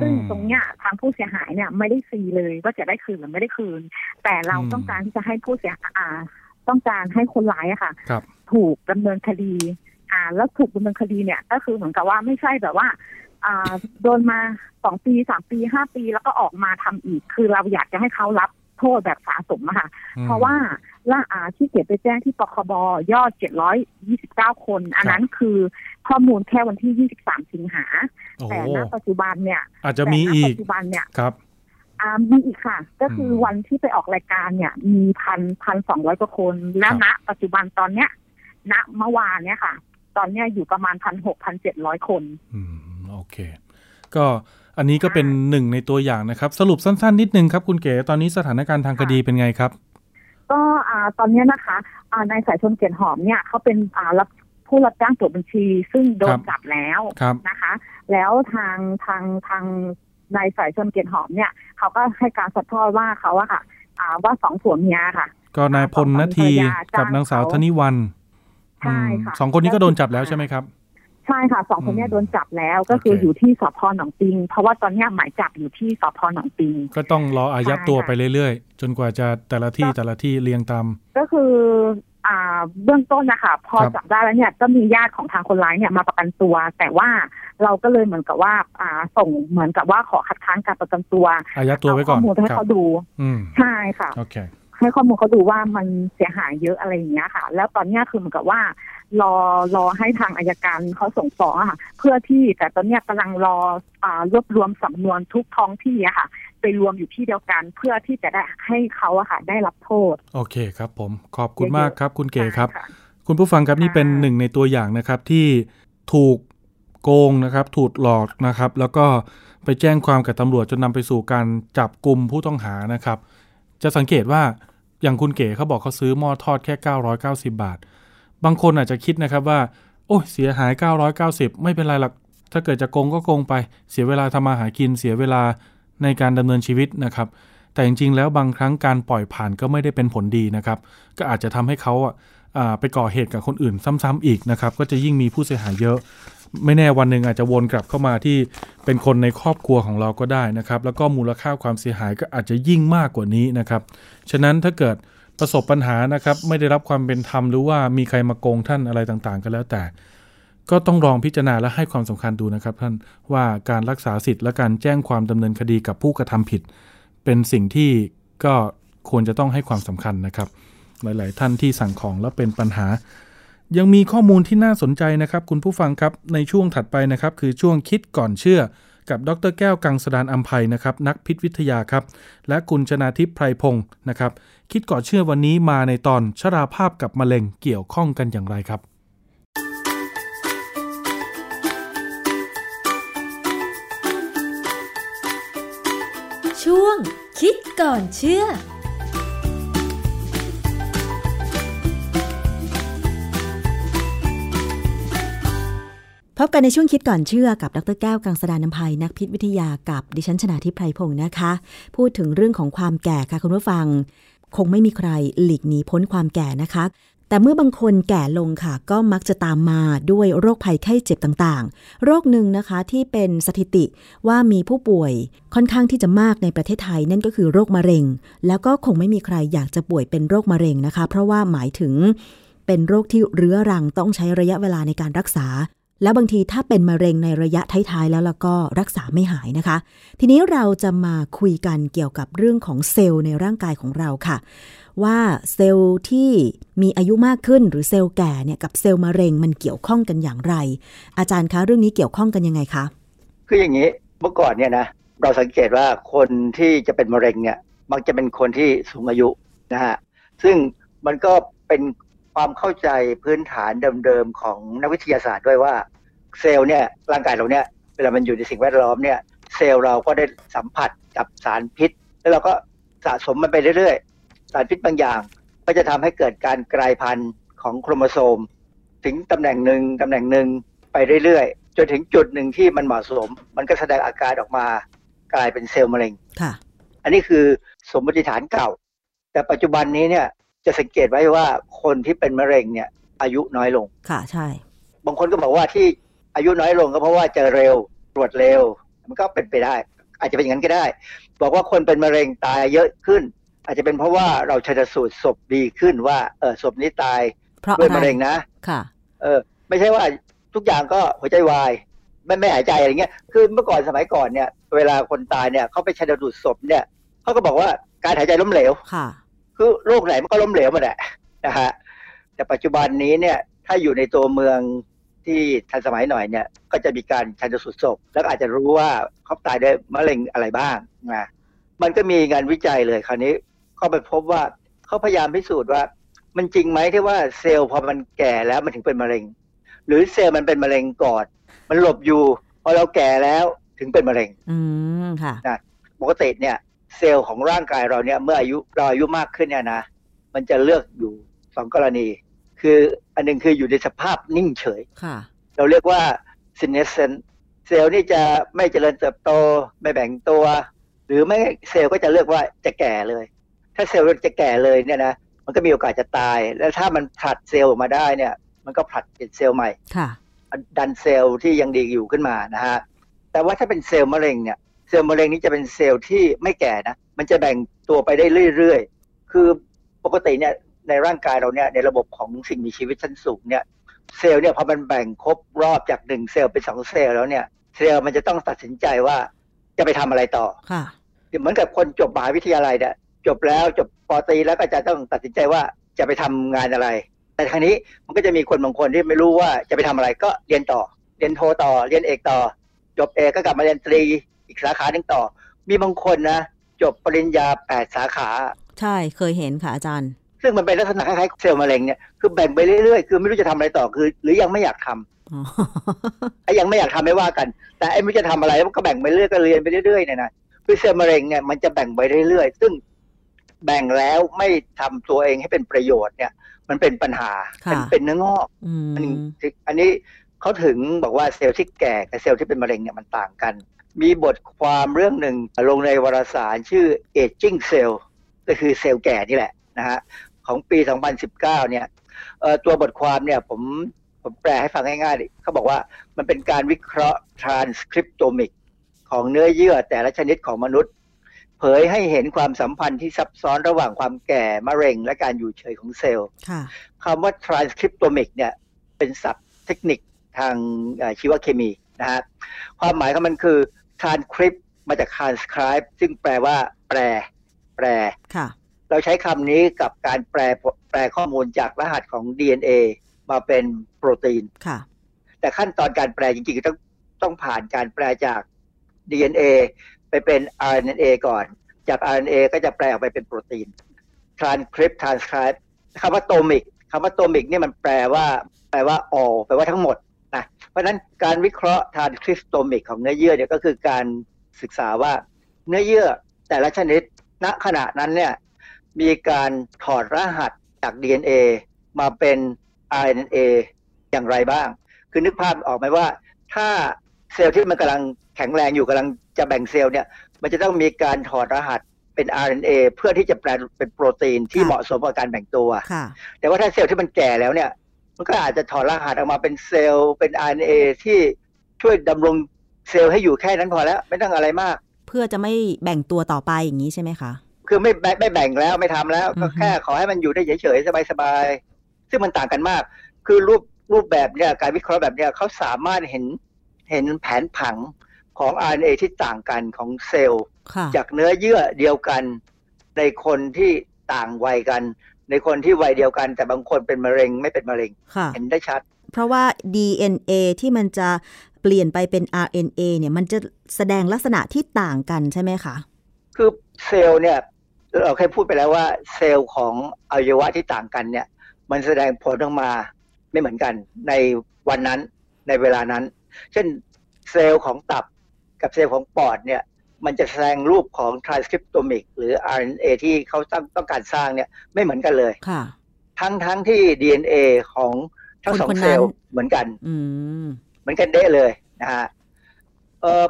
ซึ่งตรงเนี้ยทางผู้เสียหายเนี่ยไม่ได้ฟรีเลยว่าจะได้คืนหรือไม่ได้คืน แต่เราต้องการที่จะให้ผู้เสียหายต้องการให้คนร้ายอะค่ะถูกดำเนินคดีอ่าแล้วถูกดำเนินคดีเนี่ย ก็คือเหมือนกับว่าไม่ใช่แบบว่า อ่าโดนมาสองปีสามปีห้าปีแล้วก็ออกมาทำอีก คือเราอยากจะให้เขารับโทษแบบสะสมอะค่ะ เพราะว่าล่าอาที่เก็บไปแจ้งที่ปคบยอดเจ็ดร้อยยี่สิบเก้าคน อันนั้นคือข้อมูลแค่วันที่ยี่สิบสามสิงหา แต่ณปัจจุบันเนี่ย อาจจะมีอีกปัจจุบันเนี่ยครับอ่ามีอีกค่ะ ก็คือวันที่ไปออกรายการเนี่ย มีพันพันสองร้อยกว่าคน และณปัจจุบันตอนเนี้ย ณเมื่อวานเนี่ยค่ะ ตอนเนี้ยอยู่ประมาณพันหกพันเจ็ดร้อยคนอืม โอเค ก็อันนี้ก็เป็นหนึ่งในตัวอย่างนะครับ สรุปสั้น ๆ นิดนึงครับคุณเก๋ตอนนี้สถานการณ์ทางคดีเป็นไงครับ ก็อ่าตอนนี้นะคะอ่านายสายชนเกียรติหอมเนี่ยเขาเป็นอ่ารับผู้รับจ้างตรวจบัญชี ซึ่งโดนจับแล้วนะคะ แล้วทางทางทางนายสายชนเกียรติหอมเนี่ยเขาก็ให้การสัดทอดว่าเขาอะค่ะ อ่าว่าสองผัวเมียค่ะ ก็นายพลนาทีกับนางสาวธนิวันใช่ค่ะสองคนนี้ก็โดนจับแล้วใช่ไหมครับ ใช่ค่ะสองคนนี้โดนจับแล้วก็คืออยู่ที่สพหนองปิง เพราะว่าตอนนี้หมายจับอยู่ที่สพหนองปิง ก็ต้องรออายัดตัวไปเรื่อยๆ จนกว่าจะแต่ละที่แต่ละที่เรียงตาม ก็คืออ่าเบื้องต้นนะคะพอจับได้แล้วเนี่ยก็มีญาติของทางคนร้ายเนี่ยมาประกันตัว แต่ว่าเราก็เลยเหมือนกับว่าอ่าส่งเหมือนกับว่าขอคัดค้านการประกันตัวอายัดตัวไว้ก่อนข้อมูลให้เขาดูใช่ค่ะโอเค ให้ข้อมูลเขาดูว่ามันเสียหายเยอะอะไรอย่างเงี้ยค่ะ แล้วตอนนี้คือเหมือนกับว่ารอรอให้ทางอายการเขาส่งฟ้องค่ะ เพื่อที่แต่ตอนนี้กำลังรออ่ารวบรวมสำนวนทุกท้องที่อะค่ะ ไปรวมอยู่ที่เดียวกันเพื่อที่จะได้ให้เขาอะค่ะ ได้รับโทษ โอเคครับผมขอบคุณมากครับ คุณเก๋ครับ คุณผู้ฟังครับนี่เป็นหนึ่งในตัวอย่างนะครับที่ถูกโกงนะครับ ถูกหลอกนะครับ แล้วก็ไปแจ้งความกับตำรวจจนนำไปสู่การจับกลุ่มผู้ต้องหานะครับ จะสังเกตว่า อย่างคุณเก๋เขาบอกเขาซื้อหม้อทอดแค่ 990 บาท บางคนอาจจะคิดนะครับว่า โอ้ยเสียหาย 990 ไม่เป็นไรหรอกถ้าเกิดจะโกงก็โกงไป เสียเวลาทำมาหากินเสียเวลาในการดำเนินชีวิตนะครับ แต่จริงๆ แล้วบางครั้งการปล่อยผ่านก็ไม่ได้เป็นผลดีนะครับ ก็อาจจะทำให้เขาอะไปก่อเหตุกับคนอื่นซ้ำๆอีกนะครับ ก็จะยิ่งมีผู้เสียหายเยอะ ไม่แน่วันหนึ่งอาจจะวนกลับเข้ามาที่เป็นคนในครอบครัวของเราก็ได้นะครับ แล้วก็มูลค่าความเสียหายก็อาจจะยิ่งมากกว่านี้นะครับ ฉะนั้นถ้าเกิดประสบปัญหานะครับ ไม่ได้รับความเป็นธรรมหรือว่ามีใครมาโกงท่านอะไรต่างๆ ก็แล้วแต่ ก็ต้องลองพิจารณาและให้ความสำคัญดูนะครับ ท่านว่าการรักษาสิทธิ์และการแจ้งความดำเนินคดีกับผู้กระทำผิด เป็นสิ่งที่ก็ควรจะต้องให้ความสำคัญนะครับ หลาย ๆ ท่านที่สั่งของแล้วเป็นปัญหา ยังมีข้อมูลที่น่าสนใจนะครับคุณผู้ฟังครับในช่วงถัดไปนะครับคือช่วงคิดก่อนเชื่อ กับดรแก้วกังสดานอัมภัยนะครับนักพิษวิทยาครับและคุณชนาทิพย์ไพรพงศ์นะครับคิดก่อนเชื่อวันนี้มาในตอนชราภาพกับมะเร็งเกี่ยวข้องกันอย่างไรครับช่วงคิดก่อนเชื่อ พบกันในช่วงคิดก่อนเชื่อกับดรแก้วกังสดานนภัยนักพิษวิทยากับดิฉันชนาทิพไพรพงศ์นะคะ พูดถึงเรื่องของความแก่ค่ะคุณผู้ฟัง คงไม่มีใครหลีกหนีพ้นความแก่นะคะ แต่เมื่อบางคนแก่ลงค่ะ ก็มักจะตามมาด้วยโรคภัยไข้เจ็บต่างๆ โรคหนึ่งนะคะที่เป็นสถิติว่ามีผู้ป่วยค่อนข้างที่จะมากในประเทศไทยนั่นก็คือโรคมะเร็ง แล้วก็คงไม่มีใครอยากจะป่วยเป็นโรคมะเร็งนะคะ เพราะว่าหมายถึงเป็นโรคที่เรื้อรังต้องใช้ระยะเวลาในการรักษา แล้วบางทีถ้าเป็นมะเร็งในระยะท้ายๆแล้วแล้วก็รักษาไม่หายนะคะ ทีนี้เราจะมาคุยกันเกี่ยวกับเรื่องของเซลล์ในร่างกายของเราค่ะ ว่าเซลล์ที่มีอายุมากขึ้นหรือเซลล์แก่เนี่ยกับเซลล์มะเร็งมันเกี่ยวข้องกันอย่างไร อาจารย์คะเรื่องนี้เกี่ยวข้องกันยังไงคะคืออย่างนี้เมื่อก่อนเนี่ยนะเราสังเกตว่าคนที่จะเป็นมะเร็งเนี่ยมักจะเป็นคนที่สูงอายุนะฮะซึ่งมันก็เป็นความเข้าใจพื้นฐานเดิมๆของนักวิทยาศาสตร์ด้วยว่า เซลล์เนี่ยร่างกายเราเนี่ยเวลามันอยู่ในสิ่งแวดล้อมเนี่ยเซลล์เราก็ได้สัมผัสกับสารพิษ แล้วเราก็สะสมมันไปเรื่อยๆ สารพิษบางอย่าง ก็จะทำให้เกิดการกลายพันธุ์ของโครโมโซม ถึงตำแหน่งหนึ่งตำแหน่งหนึ่งไปเรื่อยๆ จนถึงจุดหนึ่งที่มันเหมาะสม มันก็แสดงอาการออกมากลายเป็นเซลล์มะเร็งค่ะอันนี้คือสมมติฐานเก่า แต่ปัจจุบันนี้เนี่ยจะสังเกตไว้ว่าคนที่เป็นมะเร็งเนี่ยอายุน้อยลงค่ะใช่ บางคนก็บอกว่าที่ อายุน้อยลงก็เพราะว่าเจอเร็วตรวจเร็ว มันก็เป็นไปได้ อาจจะเป็นอย่างนั้นก็ได้ บอกว่าคนเป็นมะเร็งตายเยอะขึ้น อาจจะเป็นเพราะว่าเราชันสูตรศพดีขึ้นว่าเออศพนี้ตายด้วยมะเร็งนะค่ะ เออ ไม่ใช่ว่าทุกอย่างก็หัวใจวายไม่ไม่หายใจอะไรเงี้ย คือเมื่อก่อนสมัยก่อนเนี่ย เวลาคนตายเนี่ยเขาไปชันสูตรศพเนี่ยเขาก็บอกว่าการหายใจล้มเหลวค่ะ คือโรคไหนมันก็ล้มเหลวมาแหละนะฮะแต่ปัจจุบันนี้เนี่ย ถ้าอยู่ในตัวเมือง ที่ทันสมัยหน่อยเนี่ยก็จะมีการชันสูตรศพ แล้วอาจจะรู้ว่าเขาตายด้วยมะเร็งอะไรบ้างนะมันก็มีงานวิจัยเลยคราวนี้เขาไปพบว่าเขาพยายามพิสูจน์ว่า มันจริงไหมที่ว่าเซลล์พอมันแก่แล้วมันถึงเป็นมะเร็ง หรือเซลล์มันเป็นมะเร็งก่อนมันหลบอยู่พอเราแก่แล้วถึงเป็นมะเร็ง อืมค่ะนะปกติเนี่ย เซลล์ของร่างกายเราเนี่ยเมื่ออายุเราอายุมากขึ้นเนี่ยนะมันจะเลือกอยู่สองกรณี คืออันหนึ่งคืออยู่ในสภาพนิ่งเฉย เราเรียกว่า senescent เซลล์นี่จะไม่เจริญเติบโตไม่แบ่งตัว หรือไม่เซลล์ก็จะเลือกว่าจะแก่เลย ถ้าเซลล์จะแก่เลยเนี่ยนะมันก็มีโอกาสจะตาย แล้วถ้ามันผลัดเซลล์ออกมาได้เนี่ย มันก็ผลัดเป็นเซลล์ใหม่ดันเซลล์ที่ยังดีอยู่ขึ้นมานะฮะแต่ว่าถ้าเป็นเซลล์มะเร็งเนี่ยเซลล์มะเร็งนี้จะเป็นเซลล์ที่ไม่แก่นะมันจะแบ่งตัวไปได้เรื่อยๆคือปกติเนี่ย ในร่างกายเราเนี่ยในระบบของสิ่งมีชีวิตชั้นสูงเนี่ยเซลล์เนี่ยพอมันแบ่งครบรอบจากหนึ่งเซลล์เป็นสองเซลล์แล้วเนี่ยเซลล์มันจะต้องตัดสินใจว่าจะไปทำอะไรต่อค่ะเหมือนกับคนจบมหาวิทยาลัยเนี่ยจบแล้วจบปตรีแล้วก็จะต้องตัดสินใจว่าจะไปทำงานอะไร แต่ทางนี้มันก็จะมีคนบางคนที่ไม่รู้ว่าจะไปทำอะไรก็เรียนต่อ เรียนโทต่อ เรียนเอกต่อ จบเอกก็กลับมาเรียนตรี อีกสาขาหนึ่งต่อ มีบางคนนะจบปริญญาแปดสาขา ใช่เคยเห็นค่ะอาจารย์ ซึ่งมันเป็นลักษณะคล้ายๆเซลล์มะเร็งเนี่ยคือแบ่งไปเรื่อยๆ คือไม่รู้จะทำอะไรต่อคือ หรือยังไม่อยากทำไอ้ยังไม่อยากทำไม่ว่ากัน แต่ไอ้ไม่รู้จะทำอะไรมันก็แบ่งไปเรื่อยก็เรียนไปเรื่อยๆเนี่ยนะคือเซลล์มะเร็งเนี่ยมันจะแบ่งไปเรื่อยๆ ซึ่งแบ่งแล้วไม่ทำตัวเองให้เป็นประโยชน์เนี่ย มันเป็นปัญหามันเป็นเนื้องอกอันนี้อันนี้เขาถึงบอกว่าเซลล์ที่แก่กับเซลล์ที่เป็นมะเร็งเนี่ยมันต่างกัน มีบทความเรื่องหนึ่งลงในวารสารชื่อ aging cell ก็คือเซลล์แก่นี่แหละนะฮะ ของปี 2019 เนี่ยตัวบทความเนี่ยผมผมแปลให้ฟังง่ายๆเขาบอกว่ามันเป็นการวิเคราะห์ transcriptomic ของเนื้อเยื่อแต่ละชนิดของมนุษย์ เผยให้เห็นความสัมพันธ์ที่ซับซ้อนระหว่างความแก่มะเร็ง และการอยู่เฉยของเซลล์คำว่า transcriptomic เนี่ยเป็นศัพท์เทคนิคทางชีวเคมีนะฮะความหมายของมันคือ transcript มาจาก transcribe ซึ่งแปลว่า แปล แปล เราใช้คำนี้กับการแปลแปลข้อมูลจากรหัสของ DNA มาเป็นโปรตีนค่ะ แต่ขั้นตอนการแปลจริงๆต้องต้องผ่านการแปลจาก DNA ไปเป็น RNA ก่อน จาก RNA ก็จะแปลออกไปเป็นโปรตีน transcript transcribe คำว่า tomic คำว่า tomic นี่มันแปลว่า แปลว่า all แปลว่าทั้งหมดนะเพราะฉะนั้นการวิเคราะห์ transcriptomic ของเนื้อเยื่อเนี่ยก็คือการศึกษาว่าเนื้อเยื่อแต่ละชนิดณขณะนั้นเนี่ย มีการถอดรหัสจาก DNA มาเป็น RNA อย่างไรบ้าง คือนึกภาพออกไหมว่า ถ้าเซลล์ที่มันกำลังแข็งแรงอยู่กำลังจะแบ่งเซลล์เนี่ย มันจะต้องมีการถอดรหัสเป็น RNA เพื่อที่จะแปลเป็นโปรตีนที่เหมาะสมกับการแบ่งตัว แต่ว่าถ้าเซลล์ที่มันแก่แล้วเนี่ย มันก็อาจจะถอดรหัสออกมาเป็นเซลล์เป็น RNA ที่ช่วยดำรงเซลล์ให้อยู่แค่นั้นพอแล้ว ไม่ต้องอะไรมาก เพื่อจะไม่แบ่งตัวต่อไปอย่างนี้ใช่ไหมคะ คือไม่ไม่แบ่งแล้วไม่ทำแล้ว ก็แค่ขอให้มันอยู่ได้เฉยๆสบายๆซึ่งมันต่างกันมาก คือรูปรูปแบบเนี่ยการวิเคราะห์แบบเนี้ยเขาสามารถเห็นเห็นแผนผังของ RNA ที่ต่างกันของเซลล์ จากเนื้อเยื่อเดียวกัน ในคนที่ต่างวัยกัน ในคนที่วัยเดียวกัน แต่บางคนเป็นมะเร็งไม่เป็นมะเร็ง เห็นได้ชัด เพราะว่า DNA ที่มันจะเปลี่ยนไปเป็น RNA เนี่ยมันจะแสดงลักษณะที่ต่างกันใช่ไหมคะ คือเซลล์เนี่ย เราเคยพูดไปแล้วว่าเซลล์ของอวัยวะที่ต่างกันเนี่ย มันแสดงผลออกมาไม่เหมือนกันในวันนั้นในเวลานั้น เช่นเซลล์ของตับกับเซลล์ของปอดเนี่ยมันจะแสดงรูปของ transcriptomic หรือ RNA ที่เขาต้องต้องการสร้างเนี่ยไม่เหมือนกันเลยค่ะทั้งทั้งที่ DNA ของทั้งสองเซลล์เหมือนกันเหมือนกันเด้เลยนะฮะเอ่อ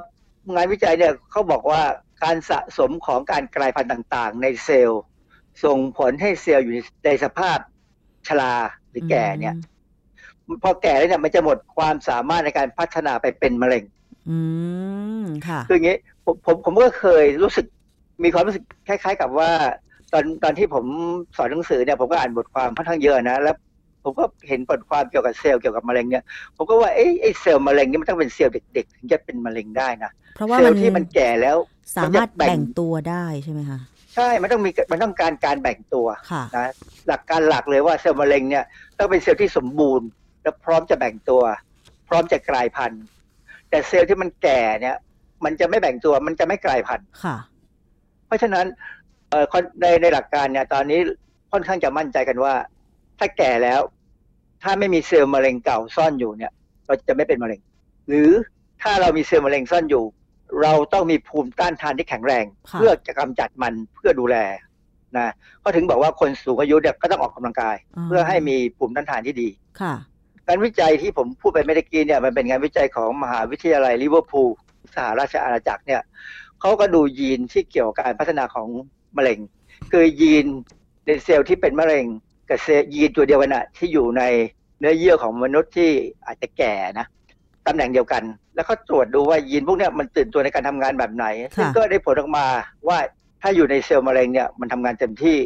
งานวิจัยเนี่ยเขาบอกว่า การสะสมของการกลายพันธุ์ต่างๆ ในเซลล์ ส่งผลให้เซลล์อยู่ในสภาพชราหรือแก่เนี่ย พอแก่แล้วเนี่ยมันจะหมดความสามารถในการพัฒนาไปเป็นมะเร็ง อืมค่ะคืออย่างนี้ผมผมผมก็เคยรู้สึกมีความรู้สึกคล้าย ๆ กับว่า ตอนตอนที่ผมสอนหนังสือเนี่ยผมก็อ่านบทความค่อนข้างเยอะนะแล้วผมก็เห็นบทความเกี่ยวกับเซลล์เกี่ยวกับมะเร็งเนี่ยผมก็ว่าเอ้ไอ้เซลล์มะเร็งนี่มันต้องเป็นเซลล์เด็กๆถึงจะเป็นมะเร็งได้นะเพราะว่าเซลล์ที่มันแก่แล้ว สามารถแบ่งตัวได้ใช่ไหมคะใช่ มันต้องมีมันต้องการการแบ่งตัวนะหลักการหลักเลยว่าเซลล์มะเร็งเนี่ยต้องเป็นเซลล์ที่สมบูรณ์ และพร้อมจะแบ่งตัว พร้อมจะกลายพันธุ์ แต่เซลล์ที่มันแก่เนี่ย มันจะไม่แบ่งตัวมันจะไม่กลายพันธุ์ค่ะ เพราะฉะนั้นเอ่อในในหลักการเนี่ย ตอนนี้ค่อนข้างจะมั่นใจกันว่า ถ้าแก่แล้ว ถ้าไม่มีเซลล์มะเร็งเก่าซ่อนอยู่เนี่ย เราจะไม่เป็นมะเร็ง หรือถ้าเรามีเซลล์มะเร็งซ่อนอยู่ เราต้องมีภูมิต้านทานที่แข็งแรง เพื่อจะกำจัดมันเพื่อดูแลนะก็ถึงบอกว่าคนสูงอายุเนี่ยก็ต้องออกกำลังกาย เพื่อให้มีภูมิต้านทานที่ดีค่ะการวิจัยที่ผมพูดไปเมื่อกี้เนี่ยมันเป็นงานวิจัยของมหาวิทยาลัยลิเวอร์พูลสหราชอาณาจักรเนี่ยเขาก็ดูยีนที่เกี่ยวกับการพัฒนาของมะเร็ง คือยีนในเซลล์ที่เป็นมะเร็งกับเซลล์ยีนตัวเดียวกันอะที่อยู่ในเนื้อเยื่อของมนุษย์ที่อาจจะแก่นะ ตำแหน่งเดียวกัน แล้วก็ตรวจดูว่ายีนพวกนี้มันตื่นตัวในการทำงานแบบไหน ซึ่งก็ได้ผลออกมาว่าถ้าอยู่ในเซลล์มะเร็งเนี่ยมันทำงานเต็มที่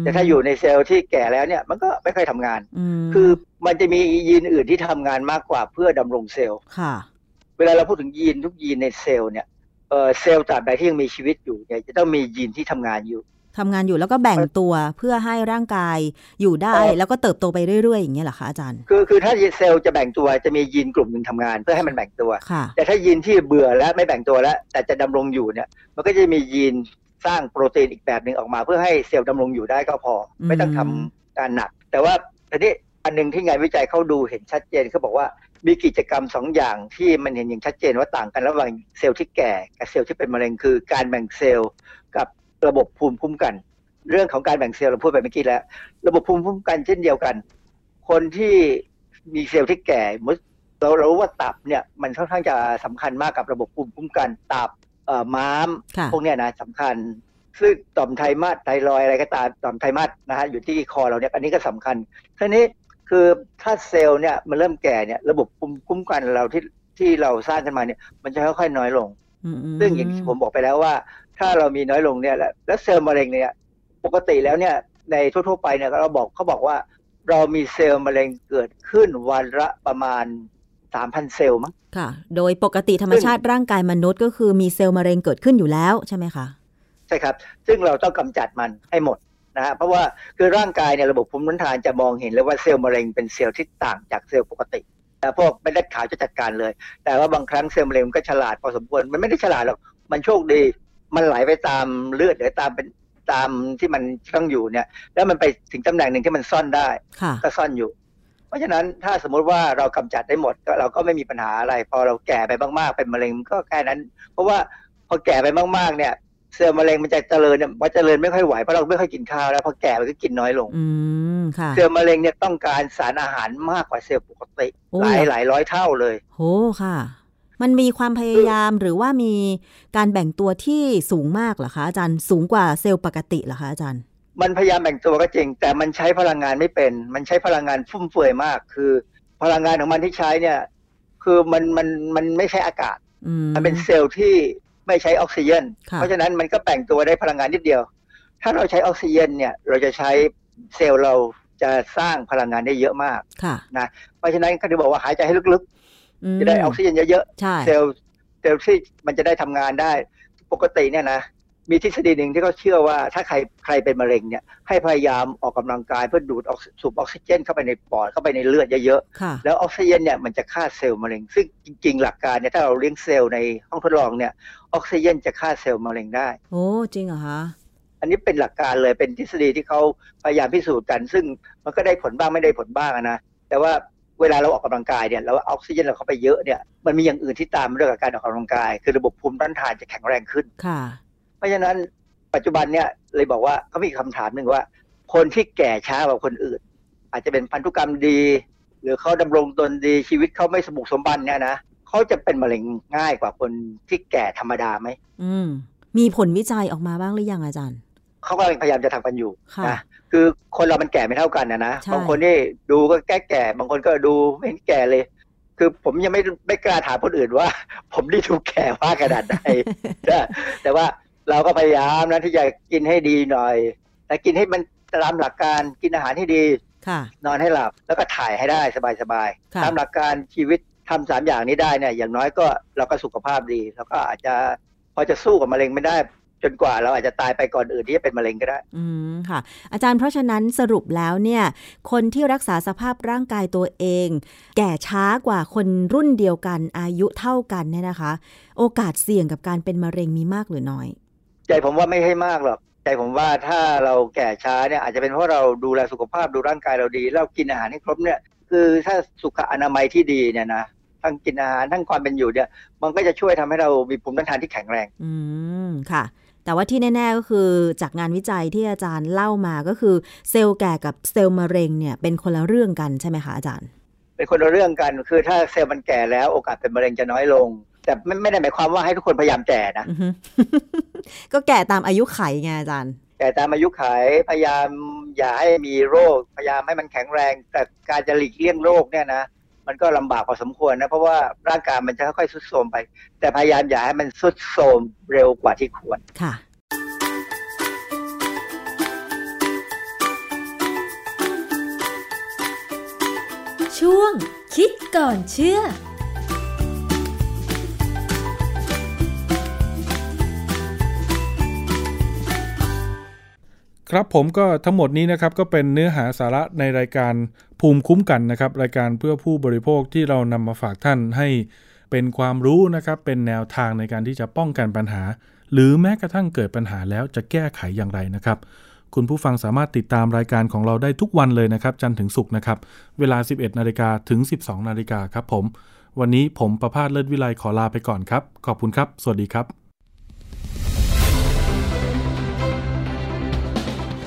แต่ถ้าอยู่ในเซลล์ที่แก่แล้วเนี่ยมันก็ไม่ค่อยทำงาน คือมันจะมียีนอื่นที่ทำงานมากกว่าเพื่อดำรงเซลล์เวลาเราพูดถึงยีนทุกยีนในเซลล์เนี่ยเซลล์ตราบใดที่ยังมีชีวิตอยู่เนี่ยจะต้องมียีนที่ทำงานอยู่ ทำงานอยู่แล้วก็แบ่งตัวเพื่อให้ร่างกายอยู่ได้แล้วก็เติบโตไปเรื่อยๆอย่างเงี้ยเหรอคะอาจารย์ คือคือถ้าเซลล์จะแบ่งตัวจะมียีนกลุ่มหนึ่งทำงานเพื่อให้มันแบ่งตัว แต่ถ้ายีนที่เบื่อแล้วไม่แบ่งตัวแล้ว แต่จะดำรงอยู่เนี่ย มันก็จะมียีนสร้างโปรตีนอีกแบบหนึ่งออกมา เพื่อให้เซลล์ดำรงอยู่ได้ก็พอ ไม่ต้องทำการหนัก แต่ว่าทีนี้อันหนึ่งที่งานวิจัยเขาดูเห็นชัดเจนเขาบอกว่ามีกิจกรรมสองอย่างที่มันเห็นอย่างชัดเจนว่าต่างกันระหว่างเซลล์ที่แก่กับเซลล์ที่เป็นมะเร็งคือการแบ่งเซลล์กับ ระบบภูมิคุ้มกัน เรื่องของการแบ่งเซลล์เราพูดไปเมื่อกี้แล้ว ระบบภูมิคุ้มกันเช่นเดียวกัน คนที่มีเซลล์ที่แก่เราเรารู้ว่าตับเนี่ยมันค่อนข้างจะสำคัญมากกับระบบภูมิคุ้มกันตับเอ่อม้ามพวกเนี้ยนะสำคัญซึ่งต่อมไทมัสไทรอยอะไรก็ตามต่อมไทมัสนะฮะอยู่ที่คอเราเนี่ยอันนี้ก็สำคัญทีนี้คือถ้าเซลล์เนี่ยมันเริ่มแก่เนี่ยระบบภูมิคุ้มกันเราที่ที่เราสร้างขึ้นมาเนี่ยมันจะค่อยๆน้อยลง ซึ่งอย่างที่ผมบอกไปแล้วว่า ถ้าเรามีน้อยลงเนี่ยแล้วเซลล์มะเร็งเนี่ย ปกติแล้วเนี่ยในทั่วๆไปเนี่ยเราบอกเขาบอกว่า เรามีเซลล์มะเร็งเกิดขึ้นวันละประมาณสามพันเซลล์มั้งค่ะ โดยปกติธรรมชาติร่างกายมนุษย์ก็คือมีเซลล์มะเร็งเกิดขึ้นอยู่แล้วใช่ไหมคะใช่ครับ ซึ่งเราต้องกำจัดมันให้หมดนะฮะเพราะว่าคือร่างกายเนี่ยระบบภูมิคุ้มกันจะมองเห็นเลยว่าเซลล์มะเร็งเป็นเซลล์ที่ต่างจากเซลล์ปกติแต่ พวกเป็นเลือดขาวจะจัดการเลย แต่ว่าบางครั้งเซลล์มะเร็งก็ฉลาดพอสมควรมันไม่ได้ฉลาดหรอกมันโชคดี มันไหลไปตามเลือดหรือตามเป็นตามที่มันต้องอยู่เนี่ย แล้วมันไปถึงตำแหน่งหนึ่งที่มันซ่อนได้ก็ซ่อนอยู่ เพราะฉะนั้นถ้าสมมุติว่าเรากำจัดได้หมดก็เราก็ไม่มีปัญหาอะไร พอเราแก่ไปมากๆเป็นมะเร็งก็แค่นั้น เพราะว่าพอแก่ไปมากๆเนี่ย เซลล์มะเร็งมันจะเจริญเนี่ยมันเจริญไม่ค่อยไหวเพราะเราไม่ค่อยกินข้าวแล้วพอแก่มันก็กินน้อยลงอืมค่ะเซลล์มะเร็งเนี่ยต้องการสารอาหารมากกว่าเซลล์ปกติหลายหลายร้อยเท่าเลยโอ้ค่ะ มันมีความพยายามหรือว่ามีการแบ่งตัวที่สูงมากเหรอคะอาจารย์สูงกว่าเซลล์ปกติเหรอคะอาจารย์ มันพยายามแบ่งตัวก็จริง แต่มันใช้พลังงานไม่เป็น มันใช้พลังงานฟุ่มเฟือยมาก คือ พลังงานของมันที่ใช้เนี่ย คือมันมันมันไม่ใช่อากาศ มันเป็นเซลล์ที่ ไม่ใช้ออกซิเจนเพราะฉะนั้นมันก็แบ่งตัวได้พลังงานนิดเดียว ถ้าเราใช้ออกซิเจนเนี่ยเราจะใช้เซลล์เราจะสร้างพลังงานได้เยอะมากนะเพราะฉะนั้นเขาจะบอกว่าหายใจให้ลึกๆจะได้ออกซิเจนเยอะๆเซลล์เซลล์ที่มันจะได้ทำงานได้ปกติเนี่ยนะ มีทฤษฎีหนึ่งที่เขาเชื่อว่าถ้าใครใครเป็นมะเร็งเนี่ยให้พยายามออกกำลังกายเพื่อดูดออกสูบออกซิเจนเข้าไปในปอดเข้าไปในเลือดเยอะๆแล้วออกซิเจนเนี่ยมันจะฆ่าเซลล์มะเร็ง ซึ่งจริง ๆ หลักการเนี่ยถ้าเราเลี้ยงเซลล์ในห้องทดลองเนี่ยออกซิเจนจะฆ่าเซลล์มะเร็งได้ โอ้จริงเหรอคะอันนี้เป็นหลักการเลยเป็นทฤษฎีที่เขาพยายามพิสูจน์กัน ซึ่งมันก็ได้ผลบ้างไม่ได้ผลบ้างนะแต่ว่าเวลาเราออกกำลังกายเนี่ยแล้วออกซิเจนเราเข้าไปเยอะเนี่ยมันมีอย่างอื่นที่ตามมาด้วยกับการออกกำลังกาย คือระบบภูมิต้านทานจะแข็งแรงขึ้นค่ะ เพราะฉะนั้นปัจจุบันเนี่ยเลยบอกว่าเขามีคำถามหนึ่งว่า คนที่แก่ช้ากว่าคนอื่น อาจจะเป็นพันธุกรรมดี หรือเขาดำรงตนดีชีวิตเขาไม่สมบุกสมบันเนี่ยนะเขาจะเป็นมะเร็งง่ายกว่าคนที่แก่ธรรมดาไหมอืมมีผลวิจัยออกมาบ้างหรือยังอาจารย์เขากำลังพยายามจะทำกันอยู่นะคือคนเรามันแก่ไม่เท่ากันนะนะบางคนนี่ดูก็แก่แก่บางคนก็ดูไม่เห็นแก่เลย คือผมยังไม่ไม่กล้าถามคนอื่นว่า ผมนี่ดูแก่ว่าขนาดไหนแต่ว่า เราก็พยายามนะที่จะกินให้ดีหน่อย แต่กินให้มันตามหลักการกินอาหารให้ดีนอนให้หลับแล้วก็ถ่ายให้ได้สบายๆตามหลักการชีวิตทำสามอย่างนี้ได้เนี่ยอย่างน้อยก็เราก็สุขภาพดีแล้วก็อาจจะพอจะสู้กับมะเร็งไม่ได้จนกว่าเราอาจจะตายไปก่อนอื่นที่จะเป็นมะเร็งก็ได้ อืมค่ะ อาจารย์เพราะฉะนั้นสรุปแล้วเนี่ย คนที่รักษาสภาพร่างกายตัวเอง แก่ช้ากว่าคนรุ่นเดียวกันอายุเท่ากันเนี่ยนะคะ โอกาสเสี่ยงกับการเป็นมะเร็งมีมากหรือน้อย ใจผมว่าไม่ให้มากหรอกใจผมว่าถ้าเราแก่ช้าเนี่ยอาจจะเป็นเพราะเราดูแลสุขภาพดูร่างกายเราดีแล้วกินอาหารให้ครบเนี่ย คือถ้าสุขอนามัยที่ดีเนี่ยนะทั้งกินอาหารทั้งความเป็นอยู่เนี่ย มันก็จะช่วยทำให้เรามีภูมิต้านทานที่แข็งแรง อืมค่ะ แต่ว่าที่แน่ ๆก็คือจากงานวิจัยที่อาจารย์เล่ามาก็คือเซลล์แก่กับเซลล์มะเร็งเนี่ยเป็นคนละเรื่องกันใช่ไหมคะอาจารย์ เป็นคนละเรื่องกันคือถ้าเซลล์มันแก่แล้วโอกาสเป็นมะเร็งจะน้อยลง แต่ไม่ไม่ได้หมายความว่าให้ทุกคนพยายามแก่นะก็แก่ตามอายุไขไงอาจารย์ แก่ตามอายุไขพยายามอย่าให้มีโรค พยายามให้มันแข็งแรง แต่การจะหลีกเลี่ยงโรคเนี่ยนะมันก็ลำบากพอสมควรนะ เพราะว่าร่างกายมันจะค่อยๆสุดโทรมไป แต่พยายามอย่าให้มันสุดโทรมเร็วกว่าที่ควรค่ะ ช่วงคิดก่อนเชื่อ ครับผมก็ทั้งหมดนี้นะครับก็เป็นเนื้อหาสาระในรายการภูมิคุ้มกันนะครับ รายการเพื่อผู้บริโภคที่เรานำมาฝากท่านให้เป็นความรู้นะครับ เป็นแนวทางในการที่จะป้องกันปัญหา หรือแม้กระทั่งเกิดปัญหาแล้วจะแก้ไขอย่างไรนะครับ คุณผู้ฟังสามารถติดตามรายการของเราได้ทุกวันเลยนะครับ จันทร์ถึงศุกร์นะครับ เวลา 11นาฬิกาถึง 12นาฬิกาครับผม วันนี้ผมประพาสเลิศวิไลขอลาไปก่อนครับ ขอบคุณครับ สวัสดีครับ